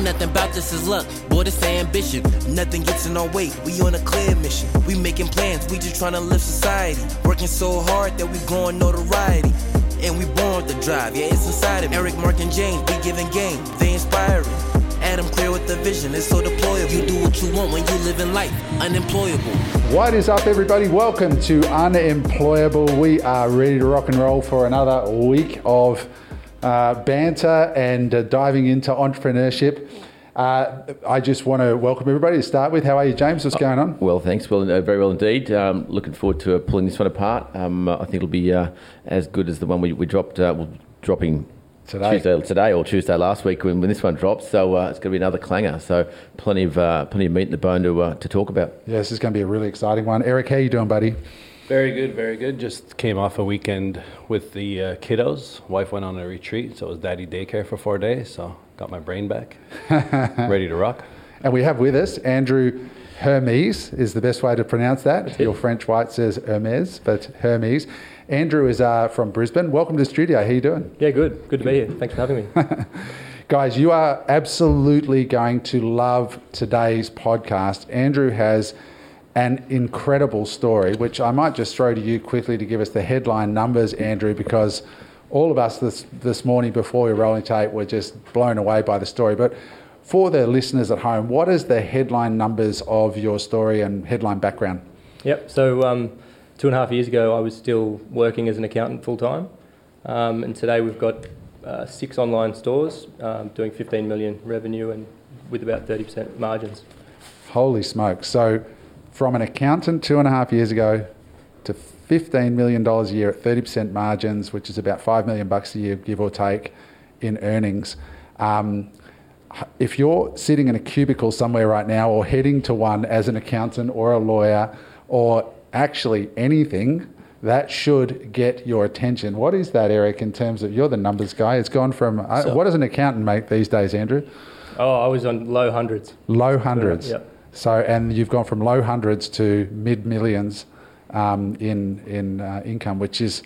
Ain't nothing about this is luck, boy, this ambition. Nothing gets in our way, we on a clear mission. We making plans, we just trying to live society. Working so hard that we growing notoriety. And we born with the drive, yeah, it's inside of me. Eric, Mark, and James, we giving game, they inspiring. Adam clear with the vision, it's so deployable. You do what you want when you live in life, unemployable. What is up, everybody? Welcome to Unemployable. We are ready to rock and roll for another week of uh, banter and uh, diving into entrepreneurship. Uh, I just want to welcome everybody to start with. How are you, James? What's going on? Well, thanks. Well, uh, very well indeed. Um, looking forward to uh, pulling this one apart. Um, I think it'll be uh, as good as the one we, we dropped. Uh, well, dropping Today. Tuesday today or Tuesday last week when, when this one drops. So uh, it's going to be another clanger. So plenty of plenty of meat in the bone to to talk about. Yeah, this is going to be a really exciting one. Eric, how you doing, buddy? Very good, very good. Just came off a weekend with the uh, kiddos. Wife went on a retreat, so it was daddy daycare for four days. So got my brain back, ready to rock. And we have with us Andrew Hermes is the best way to pronounce that. Your French white says Hermes, but Hermes. Andrew is uh, from Brisbane. Welcome to the studio. How you doing? Yeah, good. Good to be here. Thanks for having me. Guys, you are absolutely going to love today's podcast. Andrew has an incredible story, which I might just throw to you quickly to give us the headline numbers, Andrew, because all of us this, this morning before we rolling tape were just blown away by the story. But for the listeners at home, what is the headline numbers of your story and headline background? Yep. So um, two and a half years ago, I was still working as an accountant full time, um, and today we've got uh, six online stores um, doing 15 million revenue and with about 30% margins. Holy smokes! So from an accountant two and a half years ago to $15 million a year at 30% margins, which is about 5 million bucks a year, give or take, in earnings. Um, if you're sitting in a cubicle somewhere right now or heading to one as an accountant or a lawyer or actually anything, that should get your attention. What is that, Eric, in terms of you're the numbers guy? It's gone from, uh, what does an accountant make these days, Andrew? Oh, I was on low hundreds. Low hundreds. Yeah. So, and you've gone from low hundreds to mid millions um, in in uh, income, which is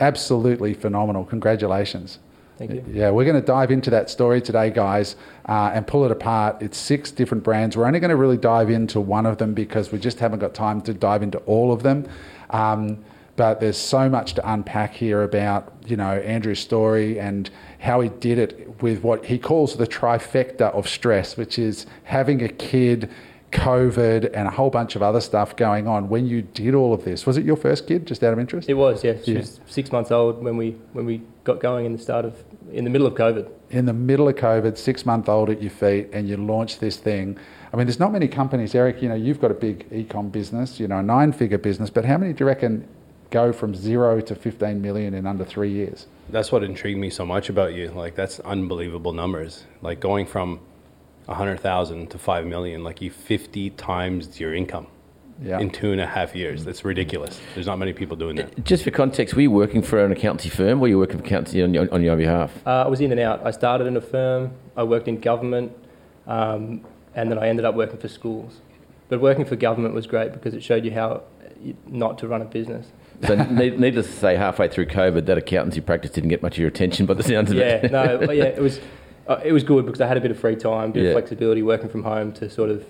absolutely phenomenal. Congratulations. Thank you. Yeah, we're going to dive into that story today, guys, uh, and pull it apart. It's six different brands. We're only going to really dive into one of them because we just haven't got time to dive into all of them. Um, but there's so much to unpack here about you know Andrew's story and how he did it with what he calls the trifecta of stress, which is having a kid, COVID and a whole bunch of other stuff going on when you did all of this. Was it your first kid, just out of interest? It was, yeah. She yeah. was six months old when we when we got going in the start of in the middle of COVID. In the middle of COVID, six month old at your feet, and you launched this thing. I mean, there's not many companies, Eric. You know, you've got a big ecom business, you know, a nine figure business, but how many do you reckon go from zero to 15 million in under three years? That's what intrigued me so much about you. Like, that's unbelievable numbers. Like going from 100,000 to 5 million, like you 50 times your income yeah. in two and a half years. That's ridiculous. There's not many people doing that. Just for context, were you working for an accountancy firm or were you working for accountancy on your, on your behalf? Uh, I was in and out. I started in a firm, I worked in government, um, and then I ended up working for schools. But working for government was great because it showed you how not to run a business. So, needless to say, halfway through COVID, that accountancy practice didn't get much of your attention by the sounds of yeah, it. Yeah, no, yeah, it was uh, it was good because I had a bit of free time, a bit yeah. of flexibility, working from home to sort of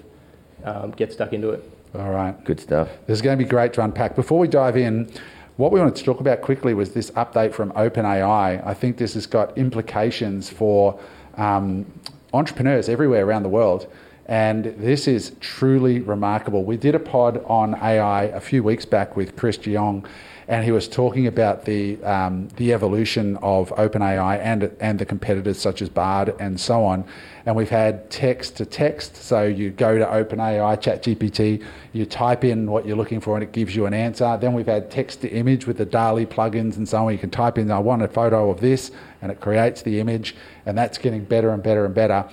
um, get stuck into it. All right. Good stuff. This is going to be great to unpack. Before we dive in, what we wanted to talk about quickly was this update from OpenAI. I think this has got implications for um, entrepreneurs everywhere around the world. And this is truly remarkable. We did a pod on AI a few weeks back with Chris Jeong, and he was talking about the um, the evolution of OpenAI and and the competitors such as Bard and so on. And we've had text to text, so you go to OpenAI, ChatGPT, you type in what you're looking for, and it gives you an answer. Then we've had text to image with the DALL-E plugins and so on. You can type in, "I want a photo of this," and it creates the image, and that's getting better and better and better.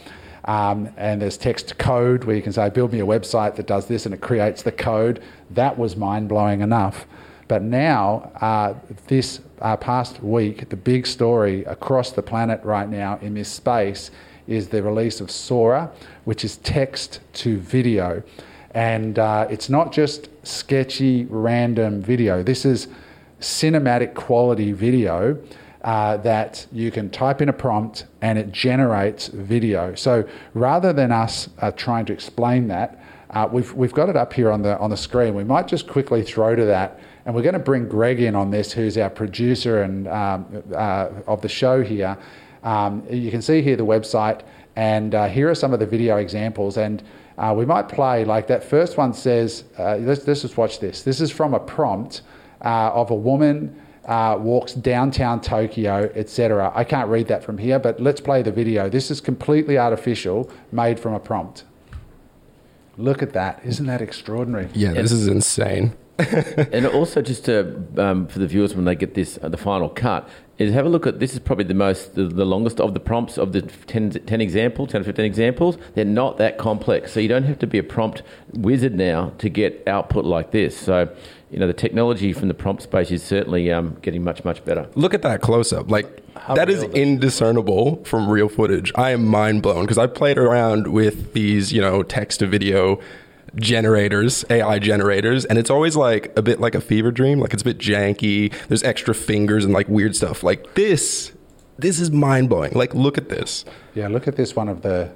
Um, and there's text to code where you can say, build me a website that does this and it creates the code. That was mind blowing enough. But now, uh, this uh, past week, the big story across the planet right now in this space is the release of Sora, which is text to video. And uh, it's not just sketchy, random video. This is cinematic quality video uh, that you can type in a prompt and it generates video. So rather than us uh, trying to explain that, uh, we've, we've got it up here on the, on the screen. We might just quickly throw to that. And we're going to bring Greg in on this, who's our producer and um, uh, of the show here. Um, you can see here the website, and uh, here are some of the video examples. And uh, we might play like that first one says, let's, let's just watch this. This is from a prompt of a woman uh, walks downtown Tokyo, etc. I can't read that from here, but let's play the video. This is completely artificial, made from a prompt. Look at that. Isn't that extraordinary? Yeah, this is insane. and also, just to, um, for the viewers when they get this, uh, the final cut, is have a look at this is probably the most the, the longest of the prompts of the 10, 10 examples 10 or 15 examples. They're not that complex. So you don't have to be a prompt wizard now to get output like this. So you know the technology from the prompt space is certainly um, getting much much better. Look at that close up, like How that is indiscernible from real footage. I am mind blown because I've played around with these you know text to video generators, AI generators, and it's always like a bit like a fever dream. Like it's a bit janky. There's extra fingers and like weird stuff. Like this, this is mind blowing. Like look at this. Yeah, look at this one of the.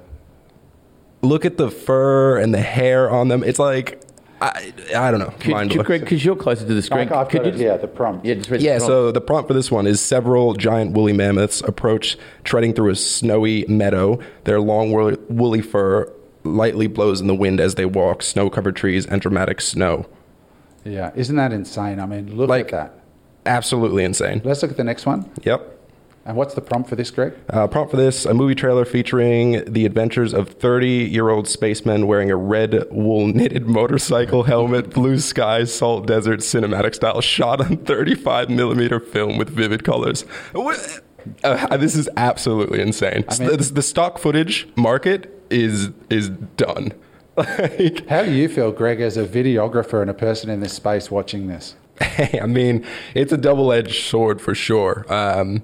Look at the fur and the hair on them. It's like I, I don't know. Could, Greg, because you're closer to the screen. I've could you just, yeah, the prompt. Yeah, yeah the so the prompt for this one is several giant woolly mammoths approach treading through a snowy meadow. Their long woolly fur lightly blows in the wind as they walk, snow covered trees, and dramatic snow. Yeah, isn't that insane? I mean, look like, at that. Absolutely insane. Let's look at the next one. Yep. And what's the prompt for this, Greg? Uh, prompt for this a movie trailer featuring the adventures of 30 year old spacemen wearing a red wool knitted motorcycle helmet, blue skies, salt desert, cinematic style, shot on 35 millimeter film with vivid colors. Uh, this is absolutely insane. I mean, the, the, stock footage market is is done. like, How do you feel, Greg, as a videographer and a person in this space watching this? I mean, it's a double edged sword for sure. Um,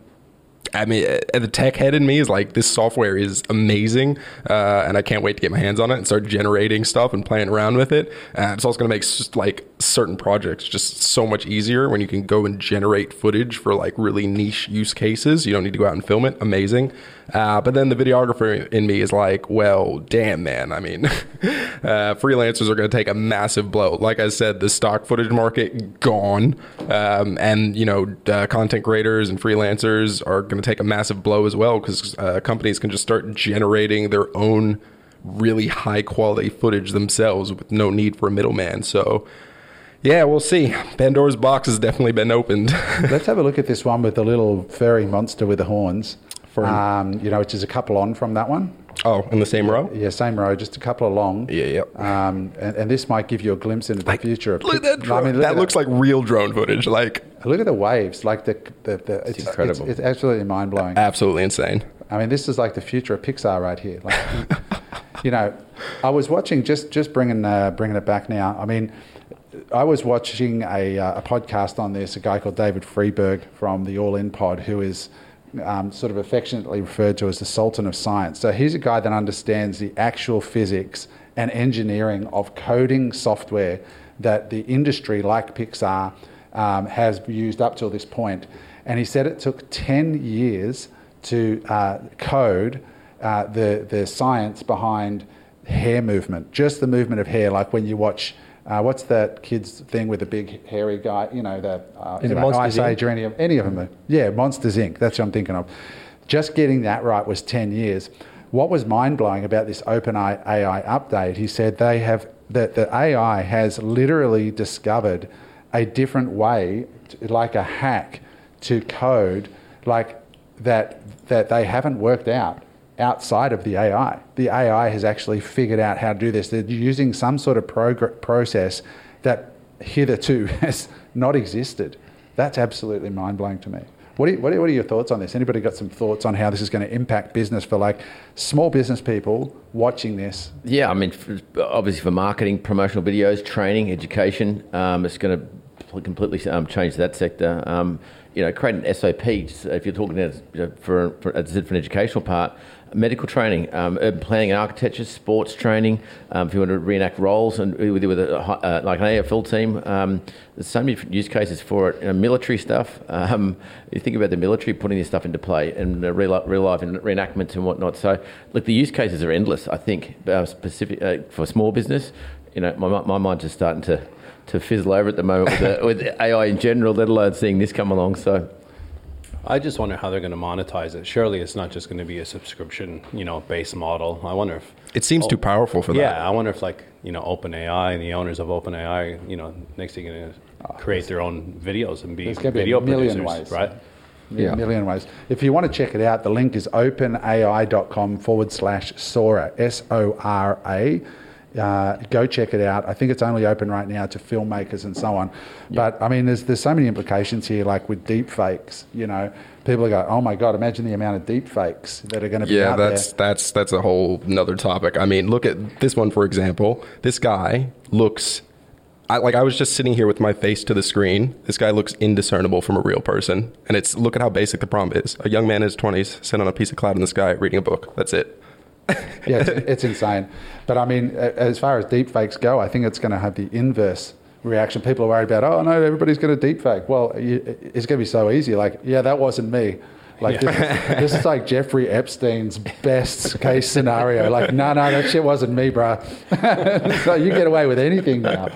I mean, uh, the tech head in me is like, this software is amazing, uh, and I can't wait to get my hands on it and start generating stuff and playing around with it. Uh, it's also going to make just like certain projects just so much easier when you can go and generate footage for like really niche use cases. You don't need to go out and film it. Amazing. Uh, but then the videographer in me is like, well, damn, man. I mean, uh, freelancers are going to take a massive blow. Like I said, the stock footage market gone, um, and you know, content creators and freelancers are going to take a massive blow as well because uh, companies can just start generating their own really high quality footage themselves with no need for a middleman. So. Yeah, we'll see. Pandora's box has definitely been opened. Let's have a look at this one with the little furry monster with the horns um, you know, which is a couple on from that one. Oh, in the same row? Yeah, same row, just a couple along. Yeah, yeah. Um, and, and, this might give you a glimpse into the like, future. Look at that drone. I mean, look that looks that. like real drone footage. Like, look at the waves. Like the, the, the it's, it's incredible. It's, it's absolutely mind blowing. Absolutely insane. I mean, this is like the future of Pixar right here. Like, you know, I was watching just just bringing uh, bringing it back now. I mean, I was watching a, uh, a podcast on this. A guy called David Friedberg from the All In Pod, who is um, sort of affectionately referred to as the Sultan of Science. So he's a guy that understands the actual physics and engineering of coding software that the industry, like Pixar, um, has used up till this point. And he said it took 10 years to uh, code uh, the, the science behind hair movement, just the movement of hair, like when you watch uh, what's that kid's thing with the big hairy guy? You know, the uh, anyway, Ice Age or any of, any of them. Yeah, Monsters Inc. That's what I'm thinking of. Just getting that right was 10 years. What was mind blowing about this OpenAI AI update, he said they have, that the AI has literally discovered a different way, like a hack, to code like that, that they haven't worked out outside of the AI. The AI has actually figured out how to do this. They're using some sort of process that hitherto has not existed. That's absolutely mind blowing to me. What are, what, are, what are, your thoughts on this? Anybody got some thoughts on how this is going to impact business for like small business people watching this? Yeah, I mean, for, obviously for marketing, promotional videos, training, education, um, it's going to completely um, change that sector. Um, you know, create an SOP. So if you're talking you know, for, for, as I said, for an educational part, medical training, um, urban planning and architecture, sports training. Um, if you want to reenact roles and with, with a, uh, like an AFL team, um, there's so many use cases for it. You know, military stuff. Um, you think about the military putting this stuff into play and uh, real, real life and reenactments and whatnot. So, look, the use cases are endless. I think uh, specific uh, for small business. You know, my, my mind's just starting to to fizzle over at the moment with, the, with AI in general, let alone seeing this come along. So. I just wonder how they're going to monetize it. Surely it's not just going to be a subscription, you know, based model. I wonder if it seems oh, too powerful for yeah, that. Yeah, I wonder if like you know, OpenAI and the owners of OpenAI, you know, next thing going to create their own videos and be video be a million producers, ways. right? Yeah, a million ways. If you want to check it out, the link is openai.com forward slash Sora, S O R A. Uh, go check it out. I think it's only open right now to filmmakers and so on. But I mean, there's there's so many implications here, like with deep fakes. You know, people go, "Oh my god, imagine the amount of deep fakes that are going to be out. yeah, that's there. that's that's a whole another topic. I mean, look at this one for example. This guy looks. I, like I was just sitting here with my face to the screen. This guy looks indiscernible from a real person, and it's look at how basic the prompt is. A young man in his twenties, sitting on a piece of cloud in the sky, reading a book. That's it. yeah, it's, it's, insane. But I mean, as far as deepfakes go, I think it's going to have the inverse reaction. People are worried about, oh no, everybody's going to deepfake. Well, it's going to be so easy. Like, yeah, that wasn't me. Like yeah. this, is, this, is like Jeffrey Epstein's best case scenario. Like, no, no, that shit wasn't me, bro. so you get away with anything now.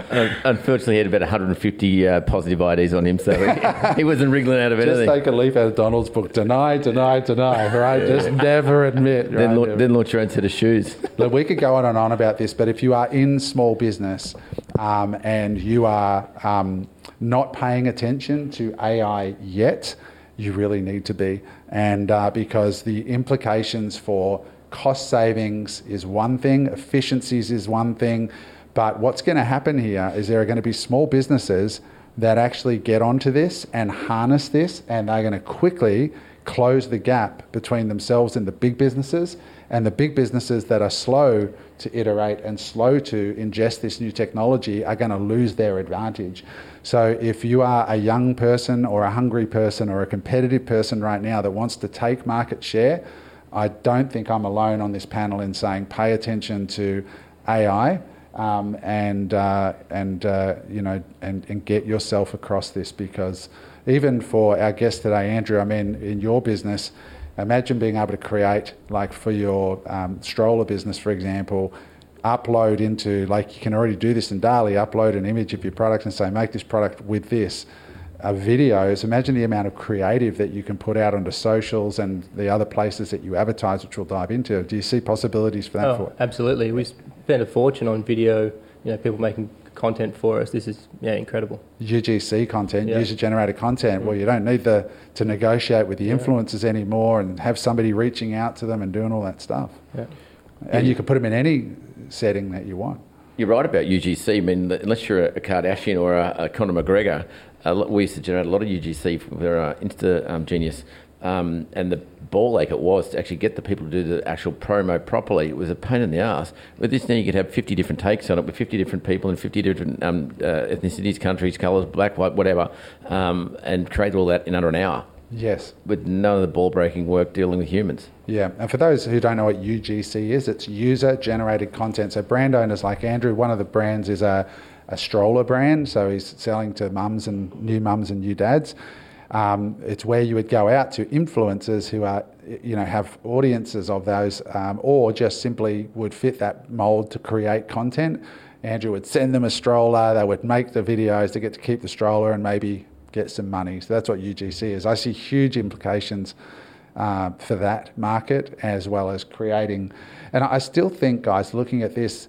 Unfortunately, he had about 150 uh, positive IDs on him, so he, he wasn't wriggling out of Just anything. Just take a leaf out of Donald's book. Deny, deny, deny. Right? Yeah. Just never admit. Right? Then, la- then launch your own set of shoes. Look, we could go on and on about this, but if you are in small business um, and you are um, not paying attention to AI yet you really need to be. And uh, because the implications for cost savings is one thing, efficiencies is one thing, but what's going to happen here is there are going to be small businesses that actually get onto this and harness this, and they're going to quickly close the gap between themselves and the big businesses. And the big businesses that are slow to iterate and slow to ingest this new technology are going to lose their advantage. So if you are a young person or a hungry person or a competitive person right now that wants to take market share, I don't think I'm alone on this panel in saying pay attention to AI um, and uh, and uh, you know and, and get yourself across this because even for our guest today, Andrew, I mean in your business, imagine being able to create like for your um, stroller business, for example, upload into, like you can already do this in DALL-E, upload an image of your product and say, make this product with this. Uh, videos, imagine the amount of creative that you can put out onto socials and the other places that you advertise, which we'll dive into. Do you see possibilities for that? Oh, for absolutely. We spent a fortune on video, you know, people making content for us. This is yeah incredible. UGC content, yeah. user generated content. Mm. Well, you don't need the to negotiate with the yeah. influencers anymore and have somebody reaching out to them and doing all that stuff. Yeah. And you can put them in any setting that you want. You're right about UGC. I mean, unless you're a Kardashian or a, a Conor McGregor, uh, we used to generate a lot of UGC for our Insta um, Genius. Um, and the ball ache it was to actually get the people to do the actual promo properly. It was a pain in the ass. With this now, you could have 50 different takes on it with 50 different people in 50 different um, uh, ethnicities, countries, colours, black, white, whatever, um, and create all that in under an hour. Yes. With none of the ball breaking work dealing with humans. Yeah. And for those who don't know what UGC is, it's user generated content. So brand owners like Andrew, one of the brands is a, a stroller brand. So he's selling to mums and new mums and new dads. Um, it's where you would go out to influencers who are, you know, have audiences of those, um, or just simply would fit that mold to create content. Andrew would send them a stroller. They would make the videos to get to keep the stroller and maybe get some money. So that's what UGC is. I see huge implications uh, for that market as well as creating. And I still think, guys, looking at this,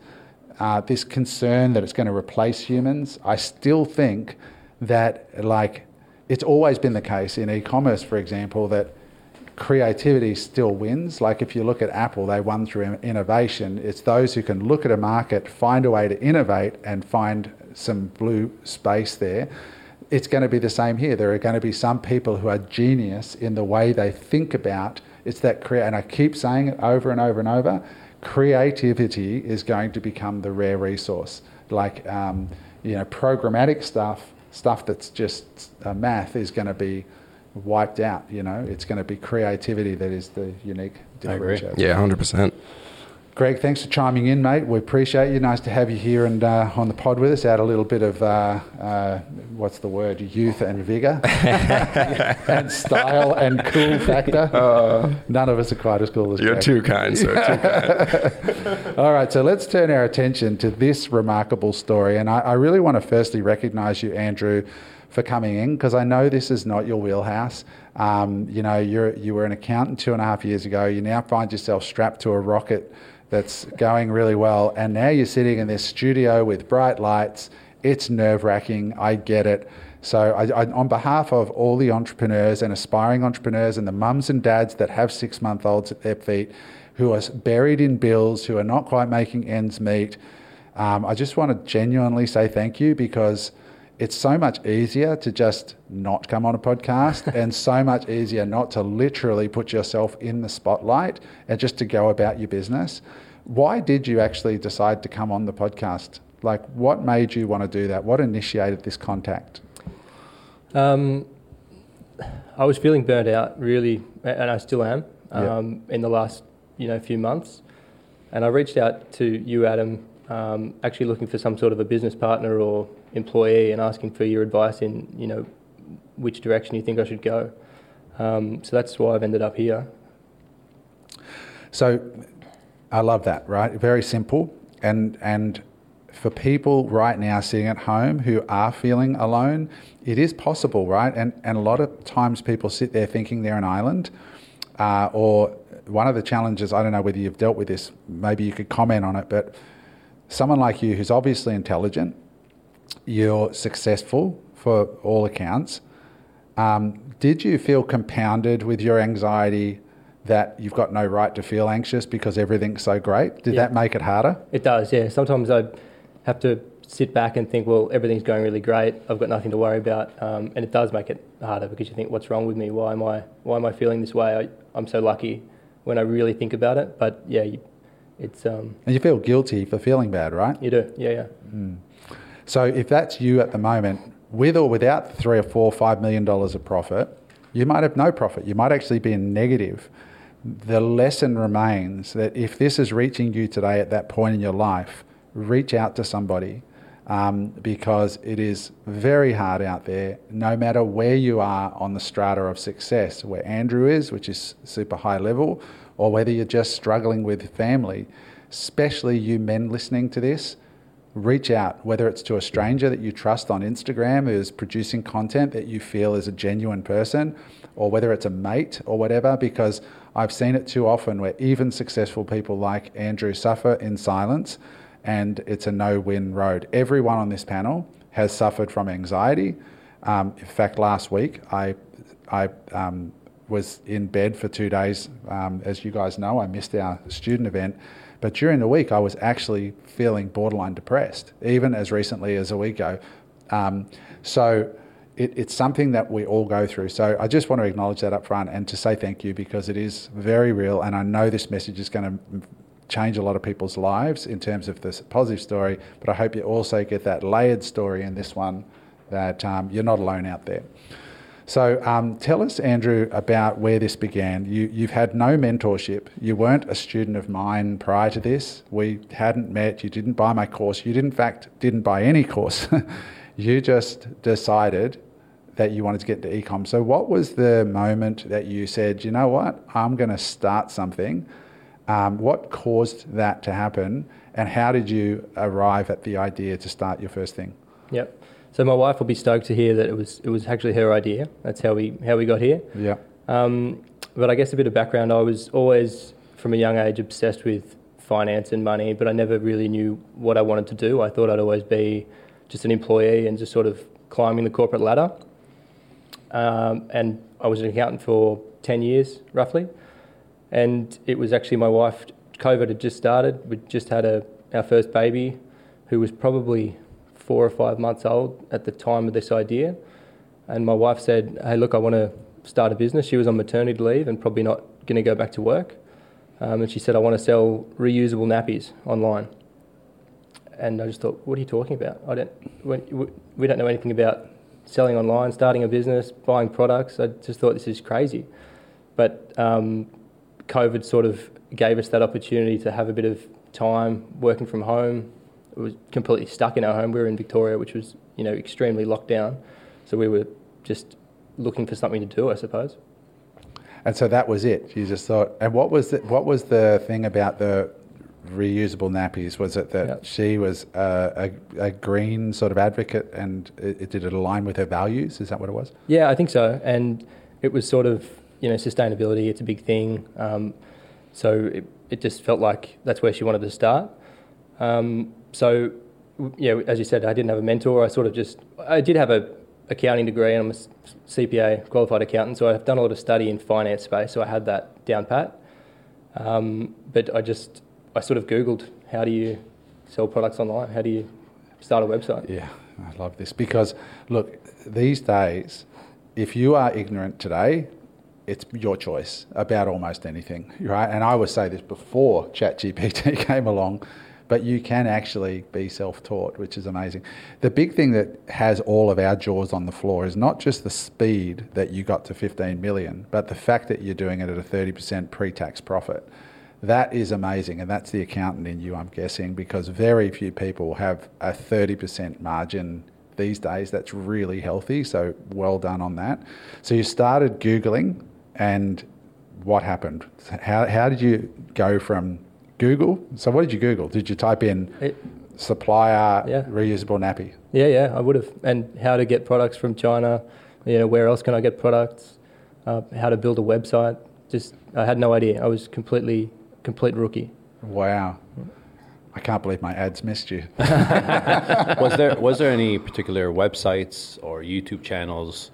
uh, this concern that it's going to replace humans, I still think that, like, it's always been the case in e commerce, for example, that creativity still wins. Like if you look at Apple, they won through innovation. It's those who can look at a market, find a way to innovate, and find some blue space there it's going to be the same here. There are going to be some people who are genius in the way they think about it's that create, and I keep saying it over and over and over. Creativity is going to become the rare resource. Like um, you know, programmatic stuff, stuff that's just uh, math, is going to be wiped out. You know, it's going to be creativity that is the unique differentiator. Yeah, hundred percent. Greg, thanks for chiming in, mate. We appreciate you. Nice to have you here and uh, on the pod with us. Add a little bit of uh, uh, what's the word? Youth and vigor, and style and cool factor. Uh, None of us are quite as cool as you're Greg. too kind, sir. Too kind. All right, so let's turn our attention to this remarkable story, and I, I really want to firstly recognise you, Andrew, for coming in because I know this is not your wheelhouse. Um, you know, you're you were an accountant two and a half years ago. You now find yourself strapped to a rocket that's going really well. And now you're sitting in this studio with bright lights. It's nerve wracking. I get it. So, I, I, on behalf of all the entrepreneurs and aspiring entrepreneurs and the mums and dads that have six month olds at their feet who are buried in bills, who are not quite making ends meet, um, I just want to genuinely say thank you because it's so much easier to just not come on a podcast and so much easier not to literally put yourself in the spotlight and just to go about your business. Why did you actually decide to come on the podcast? Like, what made you want to do that? What initiated this contact? Um, I was feeling burnt out, really, and I still am um, in the last you know few months. And I reached out to you, Adam, um, actually looking for some sort of a business partner or employee and asking for your advice in you know which direction you think I should go. Um, so that's why I've ended up here. So I love that. Right, very simple, and and for people right now sitting at home who are feeling alone, it is possible, right? And and a lot of times people sit there thinking they're an island, uh, or one of the challenges. I don't know whether you've dealt with this. Maybe you could comment on it, but someone like you who's obviously intelligent you're successful for all accounts. Um, did you feel compounded with your anxiety that you've got no right to feel anxious because everything's so great? Did yeah. that make it harder? It does, yeah. Sometimes I have to sit back and think, well, everything's going really great. I've got nothing to worry about, um, and it does make it harder because you think, what's wrong with me? Why am I? Why am I feeling this way? I, am so lucky when I really think about it. But yeah, you, it's. Um, and you feel guilty for feeling bad, right? You do, yeah, yeah. Mm. So if that's you at the moment, with or without three or four, five million dollars of profit, you might have no profit. You might actually be in negative. The lesson remains that if this is reaching you today at that point in your life, reach out to somebody um, because it is very hard out there, no matter where you are on the strata of success, where Andrew is, which is super high level, or whether you're just struggling with family, especially you men listening to this reach out, whether it's to a stranger that you trust on Instagram who's producing content that you feel is a genuine person, or whether it's a mate or whatever, because I've seen it too often where even successful people like Andrew suffer in silence and it's a no win road. Everyone on this panel has suffered from anxiety. Um, in fact, last week I, I um, was in bed for two days. Um, as you guys know, I missed our student event but during the week, I was actually feeling borderline depressed, even as recently as a week ago. Um, so it, it's something that we all go through. So I just want to acknowledge that up front and to say thank you because it is very real. And I know this message is going to change a lot of people's lives in terms of this positive story. But I hope you also get that layered story in this one that um, you're not alone out there. So um, tell us, Andrew, about where this began. You, you've had no mentorship. You weren't a student of mine prior to this. We hadn't met. You didn't buy my course. You, did, in fact, didn't buy any course. you just decided that you wanted to get into ecom. So, what was the moment that you said, you know what, I'm going to start something? Um, what caused that to happen? And how did you arrive at the idea to start your first thing? Yep. So my wife will be stoked to hear that it was it was actually her idea. That's how we how we got here. Yeah. Um, but I guess a bit of background. I was always from a young age obsessed with finance and money, but I never really knew what I wanted to do. I thought I'd always be just an employee and just sort of climbing the corporate ladder. Um, and I was an accountant for ten years roughly, and it was actually my wife. COVID had just started. We just had a our first baby, who was probably four or five months old at the time of this idea. And my wife said, Hey, look, I want to start a business. She was on maternity leave and probably not going to go back to work. Um, and she said, I want to sell reusable nappies online. And I just thought, what are you talking about? I don't, we don't know anything about selling online, starting a business, buying products. I just thought this is crazy. But um, COVID sort of gave us that opportunity to have a bit of time working from home. It was completely stuck in our home. We were in Victoria, which was you know extremely locked down, so we were just looking for something to do, I suppose. And so that was it. You just thought. And what was the, what was the thing about the reusable nappies? Was it that yep. she was a, a, a, green sort of advocate, and it, it, did it align with her values? Is that what it was? Yeah, I think so. And it was sort of you know sustainability. It's a big thing. Um, so it, it just felt like that's where she wanted to start. Um, so yeah, as you said, I didn't have a mentor. I sort of just I did have a accounting degree and I'm a CPA qualified accountant, so I've done a lot of study in finance space, so I had that down pat. Um, but I just I sort of googled how do you sell products online? How do you start a website? Yeah, I love this because look, these days, if you are ignorant today, it's your choice about almost anything, right? And I would say this before ChatGPT came along but you can actually be self taught, which is amazing. The big thing that has all of our jaws on the floor is not just the speed that you got to 15 million, but the fact that you're doing it at a 30% pre tax profit. That is amazing, and that's the accountant in you, I'm guessing, because very few people have a 30% margin these days. That's really healthy, so well done on that. So you started Googling, and what happened? How, how did you go from Google. So what did you Google? Did you type in it, supplier yeah. reusable nappy? Yeah, yeah, I would have. And how to get products from China. You know, where else can I get products? Uh, how to build a website. Just I had no idea. I was completely complete rookie. Wow. I can't believe my ads missed you. was there was there any particular websites or YouTube channels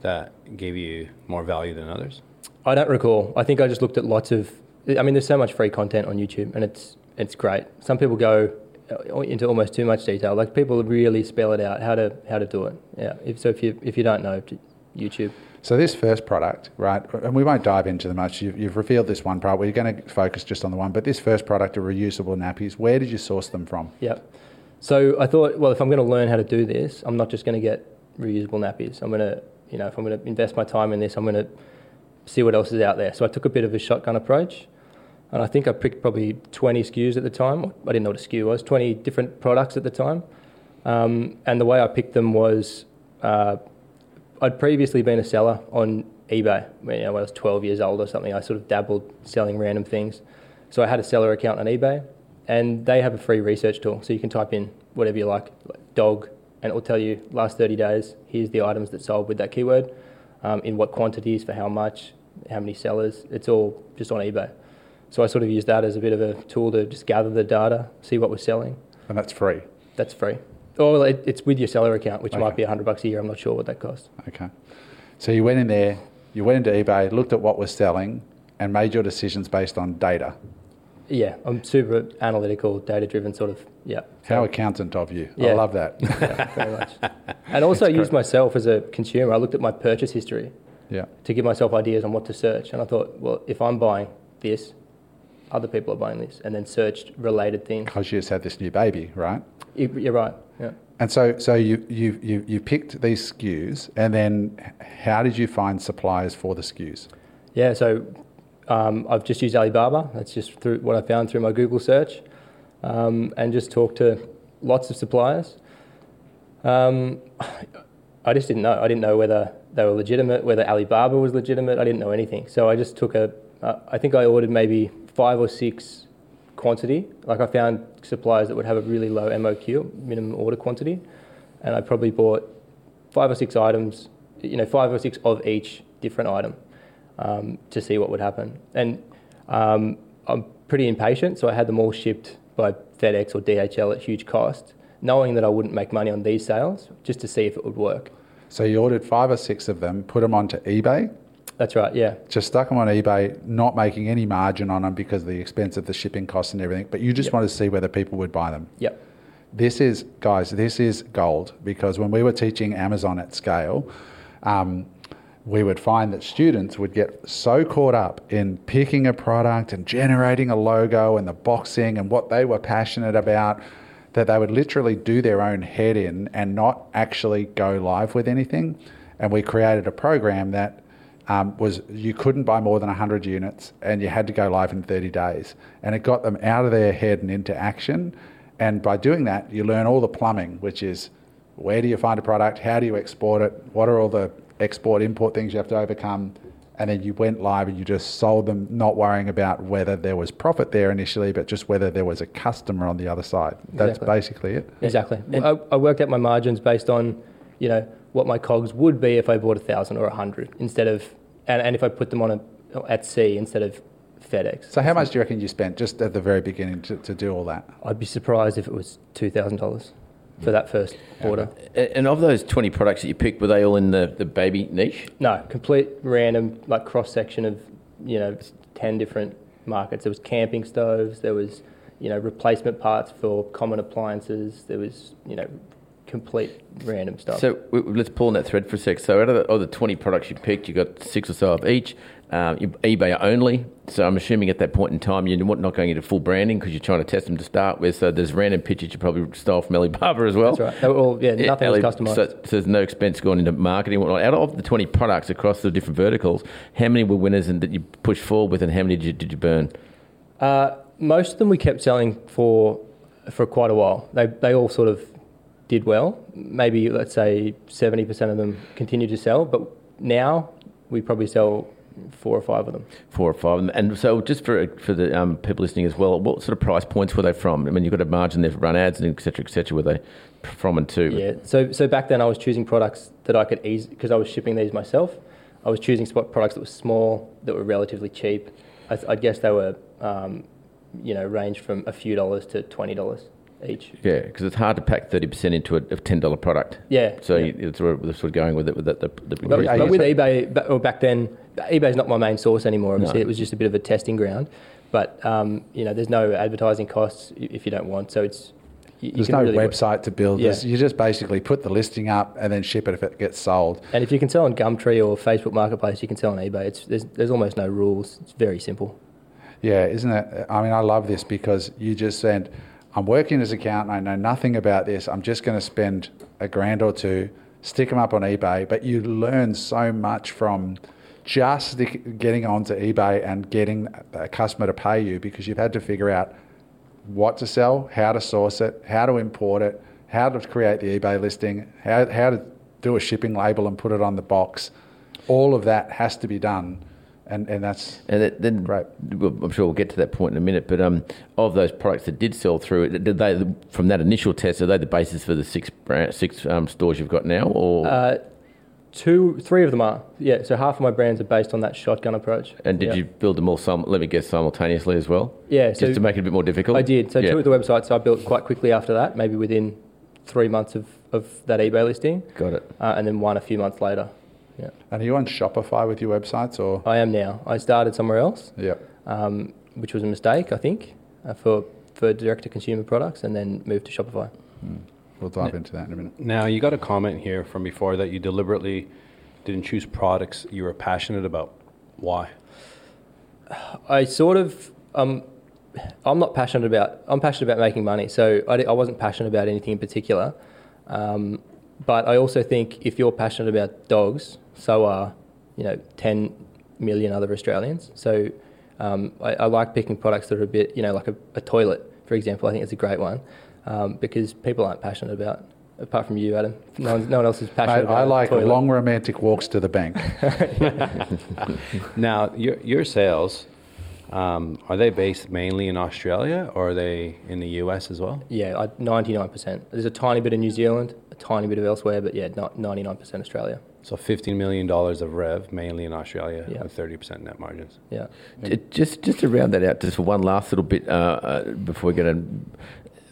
that gave you more value than others? I don't recall. I think I just looked at lots of I mean, there's so much free content on YouTube, and it's it's great. Some people go uh, into almost too much detail. Like people really spell it out how to how to do it. Yeah. If, so if you if you don't know, YouTube. So this first product, right, and we won't dive into the much. You've, you've revealed this one product. We're going to focus just on the one. But this first product, a reusable nappies. Where did you source them from? Yeah. So I thought, well, if I'm going to learn how to do this, I'm not just going to get reusable nappies. I'm going to, you know, if I'm going to invest my time in this, I'm going to see what else is out there. So I took a bit of a shotgun approach. And I think I picked probably 20 SKUs at the time. I didn't know what a SKU was, 20 different products at the time. Um, and the way I picked them was uh, I'd previously been a seller on eBay you know, when I was 12 years old or something. I sort of dabbled selling random things. So I had a seller account on eBay, and they have a free research tool. So you can type in whatever you like, like dog, and it will tell you last 30 days, here's the items that sold with that keyword, um, in what quantities, for how much, how many sellers. It's all just on eBay. So I sort of used that as a bit of a tool to just gather the data, see what we're selling. And that's free. That's free. Oh, it, it's with your seller account, which okay. might be hundred bucks a year. I'm not sure what that costs. Okay. So you went in there, you went into eBay, looked at what was selling, and made your decisions based on data. Yeah, I'm super analytical, data driven sort of. Yeah. How accountant of you. Yeah. I love that. yeah, very much. And also I used myself as a consumer. I looked at my purchase history. Yeah. To give myself ideas on what to search, and I thought, well, if I'm buying this, other people are buying this, and then searched related things. Because you just had this new baby, right? You're right. Yeah. And so, so you, you, you, you picked these SKUs, and then how did you find suppliers for the SKUs? Yeah, so um, I've just used Alibaba. That's just through what I found through my Google search, um, and just talked to lots of suppliers. Um, I just didn't know. I didn't know whether they were legitimate, whether Alibaba was legitimate. I didn't know anything. So I just took a. Uh, I think I ordered maybe five or six quantity. Like I found suppliers that would have a really low MOQ, minimum order quantity, and I probably bought five or six items, you know, five or six of each different item um, to see what would happen. And um, I'm pretty impatient, so I had them all shipped by FedEx or DHL at huge cost, knowing that I wouldn't make money on these sales, just to see if it would work. So you ordered five or six of them, put them onto eBay, that's right, yeah. Just stuck them on eBay, not making any margin on them because of the expense of the shipping costs and everything, but you just yep. wanted to see whether people would buy them. Yep. This is, guys, this is gold because when we were teaching Amazon at scale, um, we would find that students would get so caught up in picking a product and generating a logo and the boxing and what they were passionate about that they would literally do their own head in and not actually go live with anything. And we created a program that um, was you couldn't buy more than 100 units and you had to go live in 30 days. And it got them out of their head and into action. And by doing that, you learn all the plumbing, which is where do you find a product? How do you export it? What are all the export import things you have to overcome? And then you went live and you just sold them, not worrying about whether there was profit there initially, but just whether there was a customer on the other side. That's Exactly. basically it. Exactly. I, I worked out my margins based on, you know, what my cogs would be if I bought a thousand or a hundred instead of, and, and if I put them on a at sea instead of FedEx. So, how much do you reckon you spent just at the very beginning to, to do all that? I'd be surprised if it was two thousand dollars for that first order. And of those 20 products that you picked, were they all in the, the baby niche? No, complete random like cross section of, you know, ten different markets. There was camping stoves. There was, you know, replacement parts for common appliances. There was, you know, complete random stuff. So w- let's pull on that thread for a sec. So out of the, of the 20 products you picked, you got six or so of each. Um, eBay only. So I'm assuming at that point in time you're not going into full branding because you're trying to test them to start with. So there's random pictures you probably stole from Alibaba as well. That's right. All yeah, nothing was Ali- customized. So, so there's no expense going into marketing whatnot. Out of the 20 products across the different verticals, how many were winners and that you pushed forward with, and how many did you, did you burn? Uh, most of them we kept selling for for quite a while. They they all sort of did well. Maybe let's say seventy percent of them continued to sell, but now we probably sell four or five of them. Four or five, of them. and so just for for the um, people listening as well, what sort of price points were they from? I mean, you've got a margin there for run ads and et cetera, et cetera. Were they from and to? Yeah. So so back then I was choosing products that I could ease because I was shipping these myself. I was choosing spot products that were small, that were relatively cheap. I, I guess they were, um, you know, ranged from a few dollars to twenty dollars each. Yeah, because it's hard to pack thirty percent into a, a ten dollar product. Yeah. So yeah. you, it's sort of, going with it with that. The, the But, but with eBay, or back then, eBay's not my main source anymore. Obviously, No. it was just a bit of a testing ground. But um, you know, there's no advertising costs if you don't want. So it's you, you There's can no really website to build. Yeah. You just basically put the listing up and then ship it if it gets sold. And if you can sell on Gumtree or Facebook Marketplace, you can sell on eBay. It's there's, there's almost no rules. It's very simple. Yeah, isn't it? I mean, I love this because you just said, I'm working as an accountant, I know nothing about this, I'm just going to spend a grand or two, stick them up on eBay, but you learn so much from just getting onto eBay and getting a customer to pay you because you've had to figure out what to sell, how to source it, how to import it, how to create the eBay listing, how, how to do a shipping label and put it on the box. All of that has to be done. And, and that's And that, then, Great. I'm sure we'll get to that point in a minute. But um, of those products that did sell through, did they from that initial test? Are they the basis for the six brand, six um, stores you've got now, or Uh, two, three of them are. Yeah. So half of my brands are based on that shotgun approach. and did Yeah. you build them all? Sim- let me guess, simultaneously as well. Yeah. just So to make it a bit more difficult. I did. So yeah. two of the websites I built quite quickly after that, maybe within three months of, of that eBay listing, Got it. uh, and then one a few months later. Yeah. And are you on Shopify with your websites or? I am now. I started somewhere else, Yeah. um, which was a mistake, I think, uh, for for direct to consumer products, and then moved to Shopify. We'll dive into that in a minute. Now, you got a comment here from before that you deliberately didn't choose products you were passionate about. Why? I sort of um, I'm not passionate about I'm passionate about making money, so I, I wasn't passionate about anything in particular. Um, but I also think if you're passionate about dogs, so are you know 10 million other Australians. So um, I, I like picking products that are a bit you know like a, a toilet, for example. I think it's a great one um, because people aren't passionate about. Apart from you, Adam, no one, no one else is Mate, passionate. about I a like toilet. long romantic walks to the bank. Now, your, your sales, um, are they based mainly in Australia or are they in the US as well? Yeah, ninety nine percent. There's a tiny bit of New Zealand, a tiny bit of elsewhere, but yeah, ninety nine percent Australia. So $15 million of rev, mainly in Australia, Yeah. and 30% net margins. Yeah. J- Just just to round that out, just for one last little bit uh, uh, before we get in.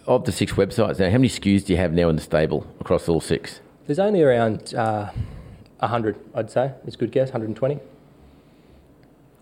Of the six websites now, how many SKUs do you have now in the stable across all six? There's only around uh, hundred, I'd say. It's a good guess. Hundred and twenty.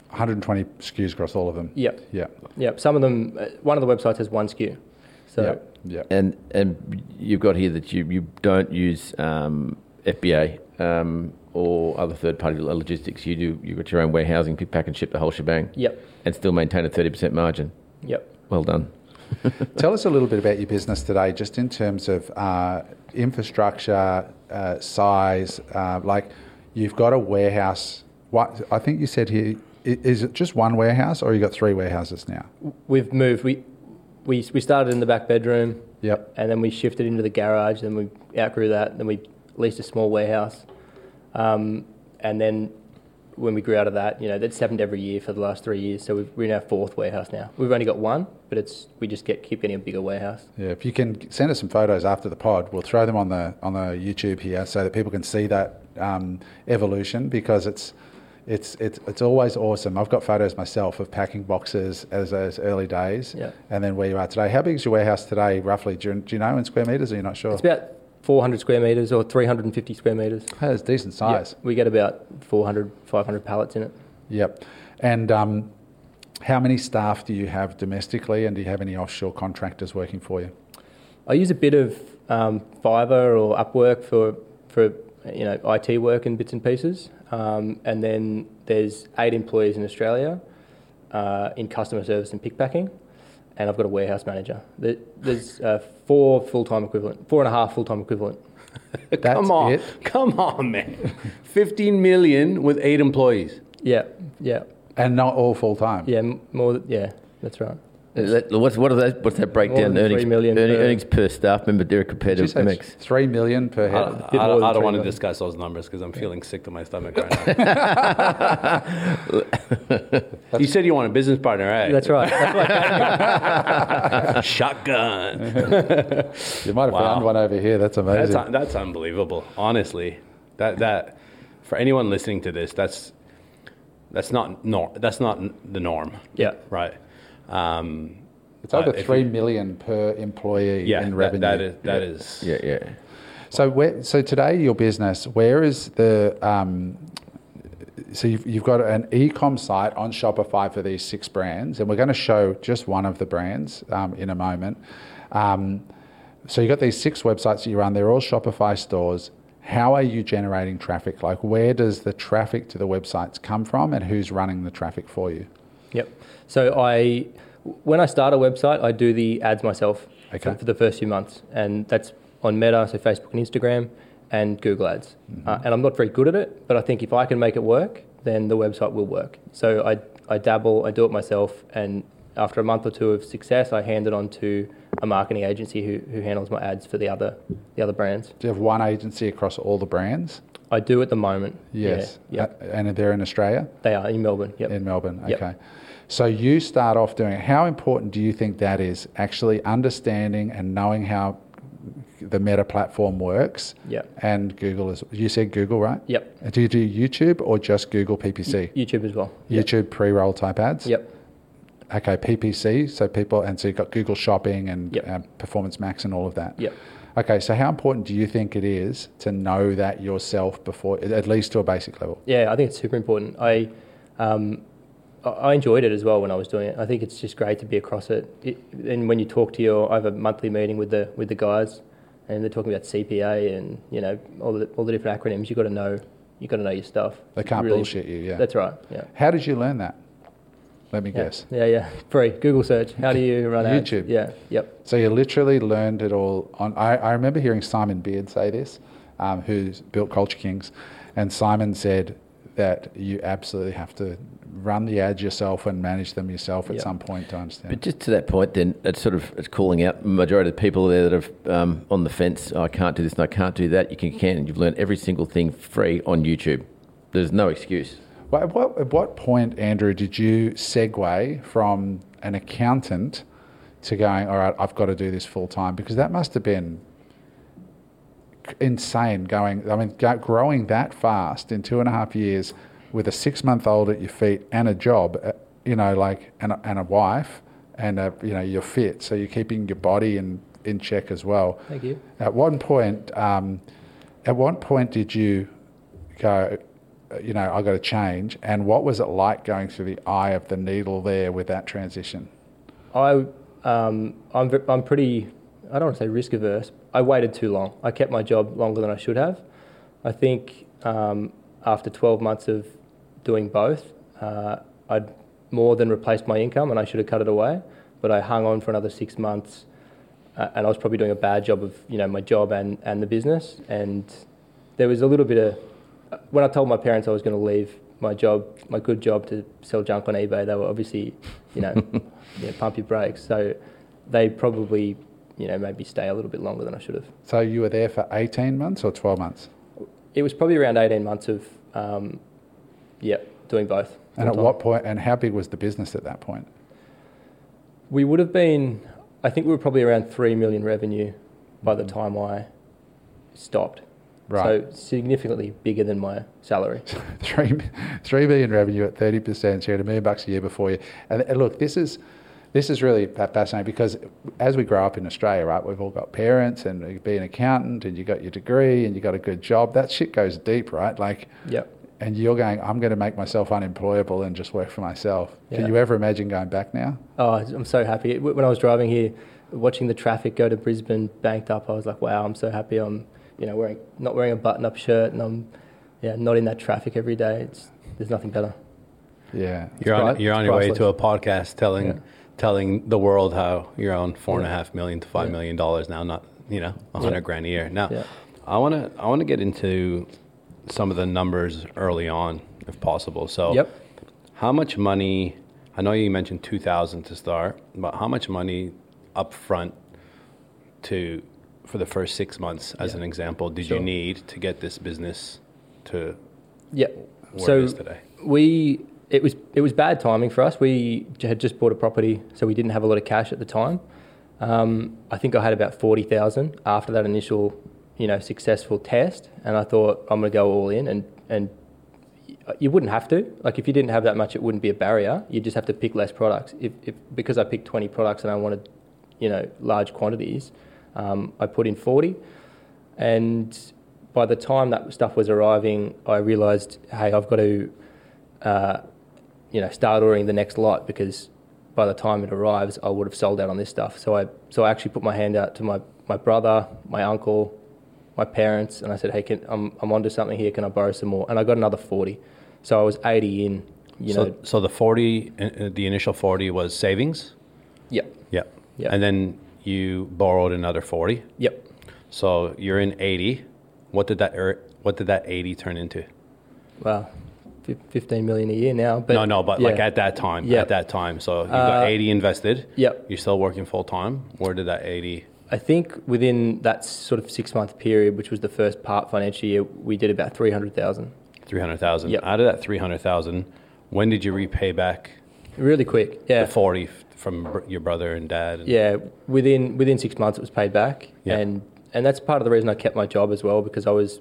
120 SKUs across all of them. Yep. Yeah. Yep. Some of them. Uh, one of the websites has one SKU. So yeah. Yeah. And and you've got here that you, you don't use um, FBA um, or other third party logistics. You do you've got your own warehousing, pick, pack, and ship the whole shebang, Yep. and still maintain a thirty percent margin. Yep. Well done. Tell us a little bit about your business today, just in terms of uh, infrastructure, uh, size. Uh, like, you've got a warehouse. What I think you said here is it just one warehouse, or you got three warehouses now? We've moved. We we we started in the back bedroom. Yep. And then we shifted into the garage. Then we outgrew that. Then we leased a small warehouse. Um, and then when we grew out of that, you know, that's happened every year for the last three years. So we've, we're in our fourth warehouse now. We've only got one, but it's we just get keep getting a bigger warehouse. Yeah, if you can send us some photos after the pod, we'll throw them on the on the YouTube here so that people can see that um, evolution because it's it's it's it's always awesome. I've got photos myself of packing boxes as those early days, yeah. and then where you are today. How big is your warehouse today, roughly? Do you, do you know in square meters? Or you're not sure? It's about 400 square metres or 350 square metres. That's decent size. Yep. We get about 400, 500 pallets in it. Yep. And um, how many staff do you have domestically and do you have any offshore contractors working for you? I use a bit of um, Fiverr or Upwork for, for you know, IT work and bits and pieces. Um, and then there's eight employees in Australia uh, in customer service and pick packing and I've got a warehouse manager. There's uh, four full time equivalent, four and a half full time equivalent. come on, it? come on, man! Fifteen million with eight employees. Yeah, yeah. And not all full time. Yeah, more. Yeah, that's right. That, what's, what that, what's that breakdown? Earnings, million earning, per, earnings per staff member, Derek, compared to MX? Three million per head. I, I, I, I don't want to discuss those numbers because I'm feeling sick to my stomach right now. you said you want a business partner, right? That's right. That's right. Shotgun. you might have wow. found one over here. That's amazing. That's, that's unbelievable. Honestly, that that for anyone listening to this, that's that's not nor, that's not the norm. Yeah. Right. Um, it's over three you, million per employee yeah, in revenue. That, that is that yeah. is yeah yeah. So where, so today your business, where is the um, so you've, you've got an e-com site on Shopify for these six brands, and we're going to show just one of the brands um, in a moment. Um, so you've got these six websites that you run; they're all Shopify stores. How are you generating traffic? Like, where does the traffic to the websites come from, and who's running the traffic for you? Yep. So I, when I start a website, I do the ads myself okay. for, the first few months, and that's on Meta, so Facebook and Instagram, and Google Ads. Mm-hmm. Uh, and I'm not very good at it, but I think if I can make it work, then the website will work. So I, I dabble, I do it myself, and after a month or two of success, I hand it on to a marketing agency who, who handles my ads for the other the other brands. Do you have one agency across all the brands? I do at the moment. Yes. Yeah. Yep. Uh, and they're in Australia? They are in Melbourne. Yep. In Melbourne. Okay. Yep. So you start off doing it. How important do you think that is? Actually understanding and knowing how the Meta platform works. Yep. And Google is. You said Google, right? Yep. Do you do YouTube or just Google PPC? YouTube as well. YouTube yep. pre-roll type ads. Yep. Okay, PPC. So people, and so you've got Google Shopping and yep. uh, Performance Max and all of that. Yep. Okay, so how important do you think it is to know that yourself before, at least to a basic level? Yeah, I think it's super important. I, um, I enjoyed it as well when I was doing it. I think it's just great to be across it. it. And when you talk to your, I have a monthly meeting with the with the guys, and they're talking about CPA and you know all the all the different acronyms. You got to know, you got to know your stuff. They can't really, bullshit you. Yeah, that's right. Yeah. How did you learn that? Let me yeah. guess. Yeah, yeah. Free Google search. How do you run YouTube? Yeah. Yep. So you literally learned it all on. I, I remember hearing Simon Beard say this, um, who's built Culture Kings, and Simon said that you absolutely have to run the ads yourself and manage them yourself at yep. some point to understand. But just to that point, then it's sort of it's calling out majority of the people there that are um, on the fence. Oh, I can't do this and I can't do that. You can, can. You've learned every single thing free on YouTube. There's no excuse. Well, at, what, at what point, Andrew, did you segue from an accountant to going, all right, I've got to do this full time? Because that must have been insane going, I mean, growing that fast in two and a half years with a six month old at your feet and a job, uh, you know, like, and a, and a wife, and, a, you know, you're fit. So you're keeping your body in, in check as well. Thank you. At one point, um, at what point did you go, you know, I got to change? And what was it like going through the eye of the needle there with that transition? I, um, I'm, I'm pretty, I don't want to say risk averse. I waited too long. I kept my job longer than I should have. I think um, after 12 months of doing both, uh, I'd more than replaced my income and I should have cut it away. but I hung on for another six months, uh, and I was probably doing a bad job of you know my job and and the business, and there was a little bit of when I told my parents I was going to leave my job, my good job to sell junk on eBay, they were obviously, you know, yeah, pump your brakes. So they probably, you know, maybe stay a little bit longer than I should have. So you were there for 18 months or 12 months? It was probably around 18 months of, um, yeah, doing both. And at time. what point, and how big was the business at that point? We would have been, I think we were probably around 3 million revenue by the mm-hmm. time I stopped. Right. So significantly bigger than my salary. three, three million revenue at 30%, so you had a million bucks a year before you. And, and look, this is, this is really fascinating because as we grow up in Australia, right, we've all got parents and you be an accountant and you got your degree and you got a good job. That shit goes deep, right? Like, yep. And you're going, I'm going to make myself unemployable and just work for myself. Yeah. Can you ever imagine going back now? Oh, I'm so happy. When I was driving here, watching the traffic go to Brisbane banked up, I was like, wow, I'm so happy I'm you know, wearing not wearing a button-up shirt, and I'm yeah not in that traffic every day. It's there's nothing better. Yeah, you're on you're on your way to a podcast telling yeah. Telling the world how you're on four and a half million to five million dollars now, not you know a hundred grand a year. Now, I want to I want to get into some of the numbers early on, if possible. So, yep. how much money? I know you mentioned two thousand to start, but how much money up front to for the first six months, as yeah. an example, did sure. you need to get this business to yeah. so We it was it was bad timing for us. We had just bought a property, so we didn't have a lot of cash at the time. Um, I think I had about forty thousand after that initial, you know, successful test, and I thought I'm going to go all in, and and you wouldn't have to. Like if you didn't have that much, it wouldn't be a barrier. You just have to pick less products. If, if because I picked twenty products and I wanted, you know, large quantities, um, I put in 40, and by the time that stuff was arriving, I realised, hey, I've got to, uh, you know, start ordering the next lot because by the time it arrives, I would have sold out on this stuff. So I, so I actually put my hand out to my, my brother, my uncle, my parents, and I said, hey, can, I'm, I'm onto something here. Can I borrow some more? And I got another 40. So I was 80 in, you so, know. So the 40, uh, the initial 40 was savings? Yep. Yep. Yep. And then you borrowed another 40. Yep. So you're in 80. What did that er, what did that 80 turn into? Well, 15 million a year now. But no, no, but yeah. like at that time, yep. at that time. So you got uh, 80 invested. Yep. You're still working full time. Where did that 80? I think within that sort of six month period, which was the first part financial year, we did about 300,000. 300,000. Yep. Out of that 300,000, when did you repay back? Really quick. Yeah. The 40 from your brother and dad? And yeah, within within six months it was paid back, yeah. and and that's part of the reason I kept my job as well because I was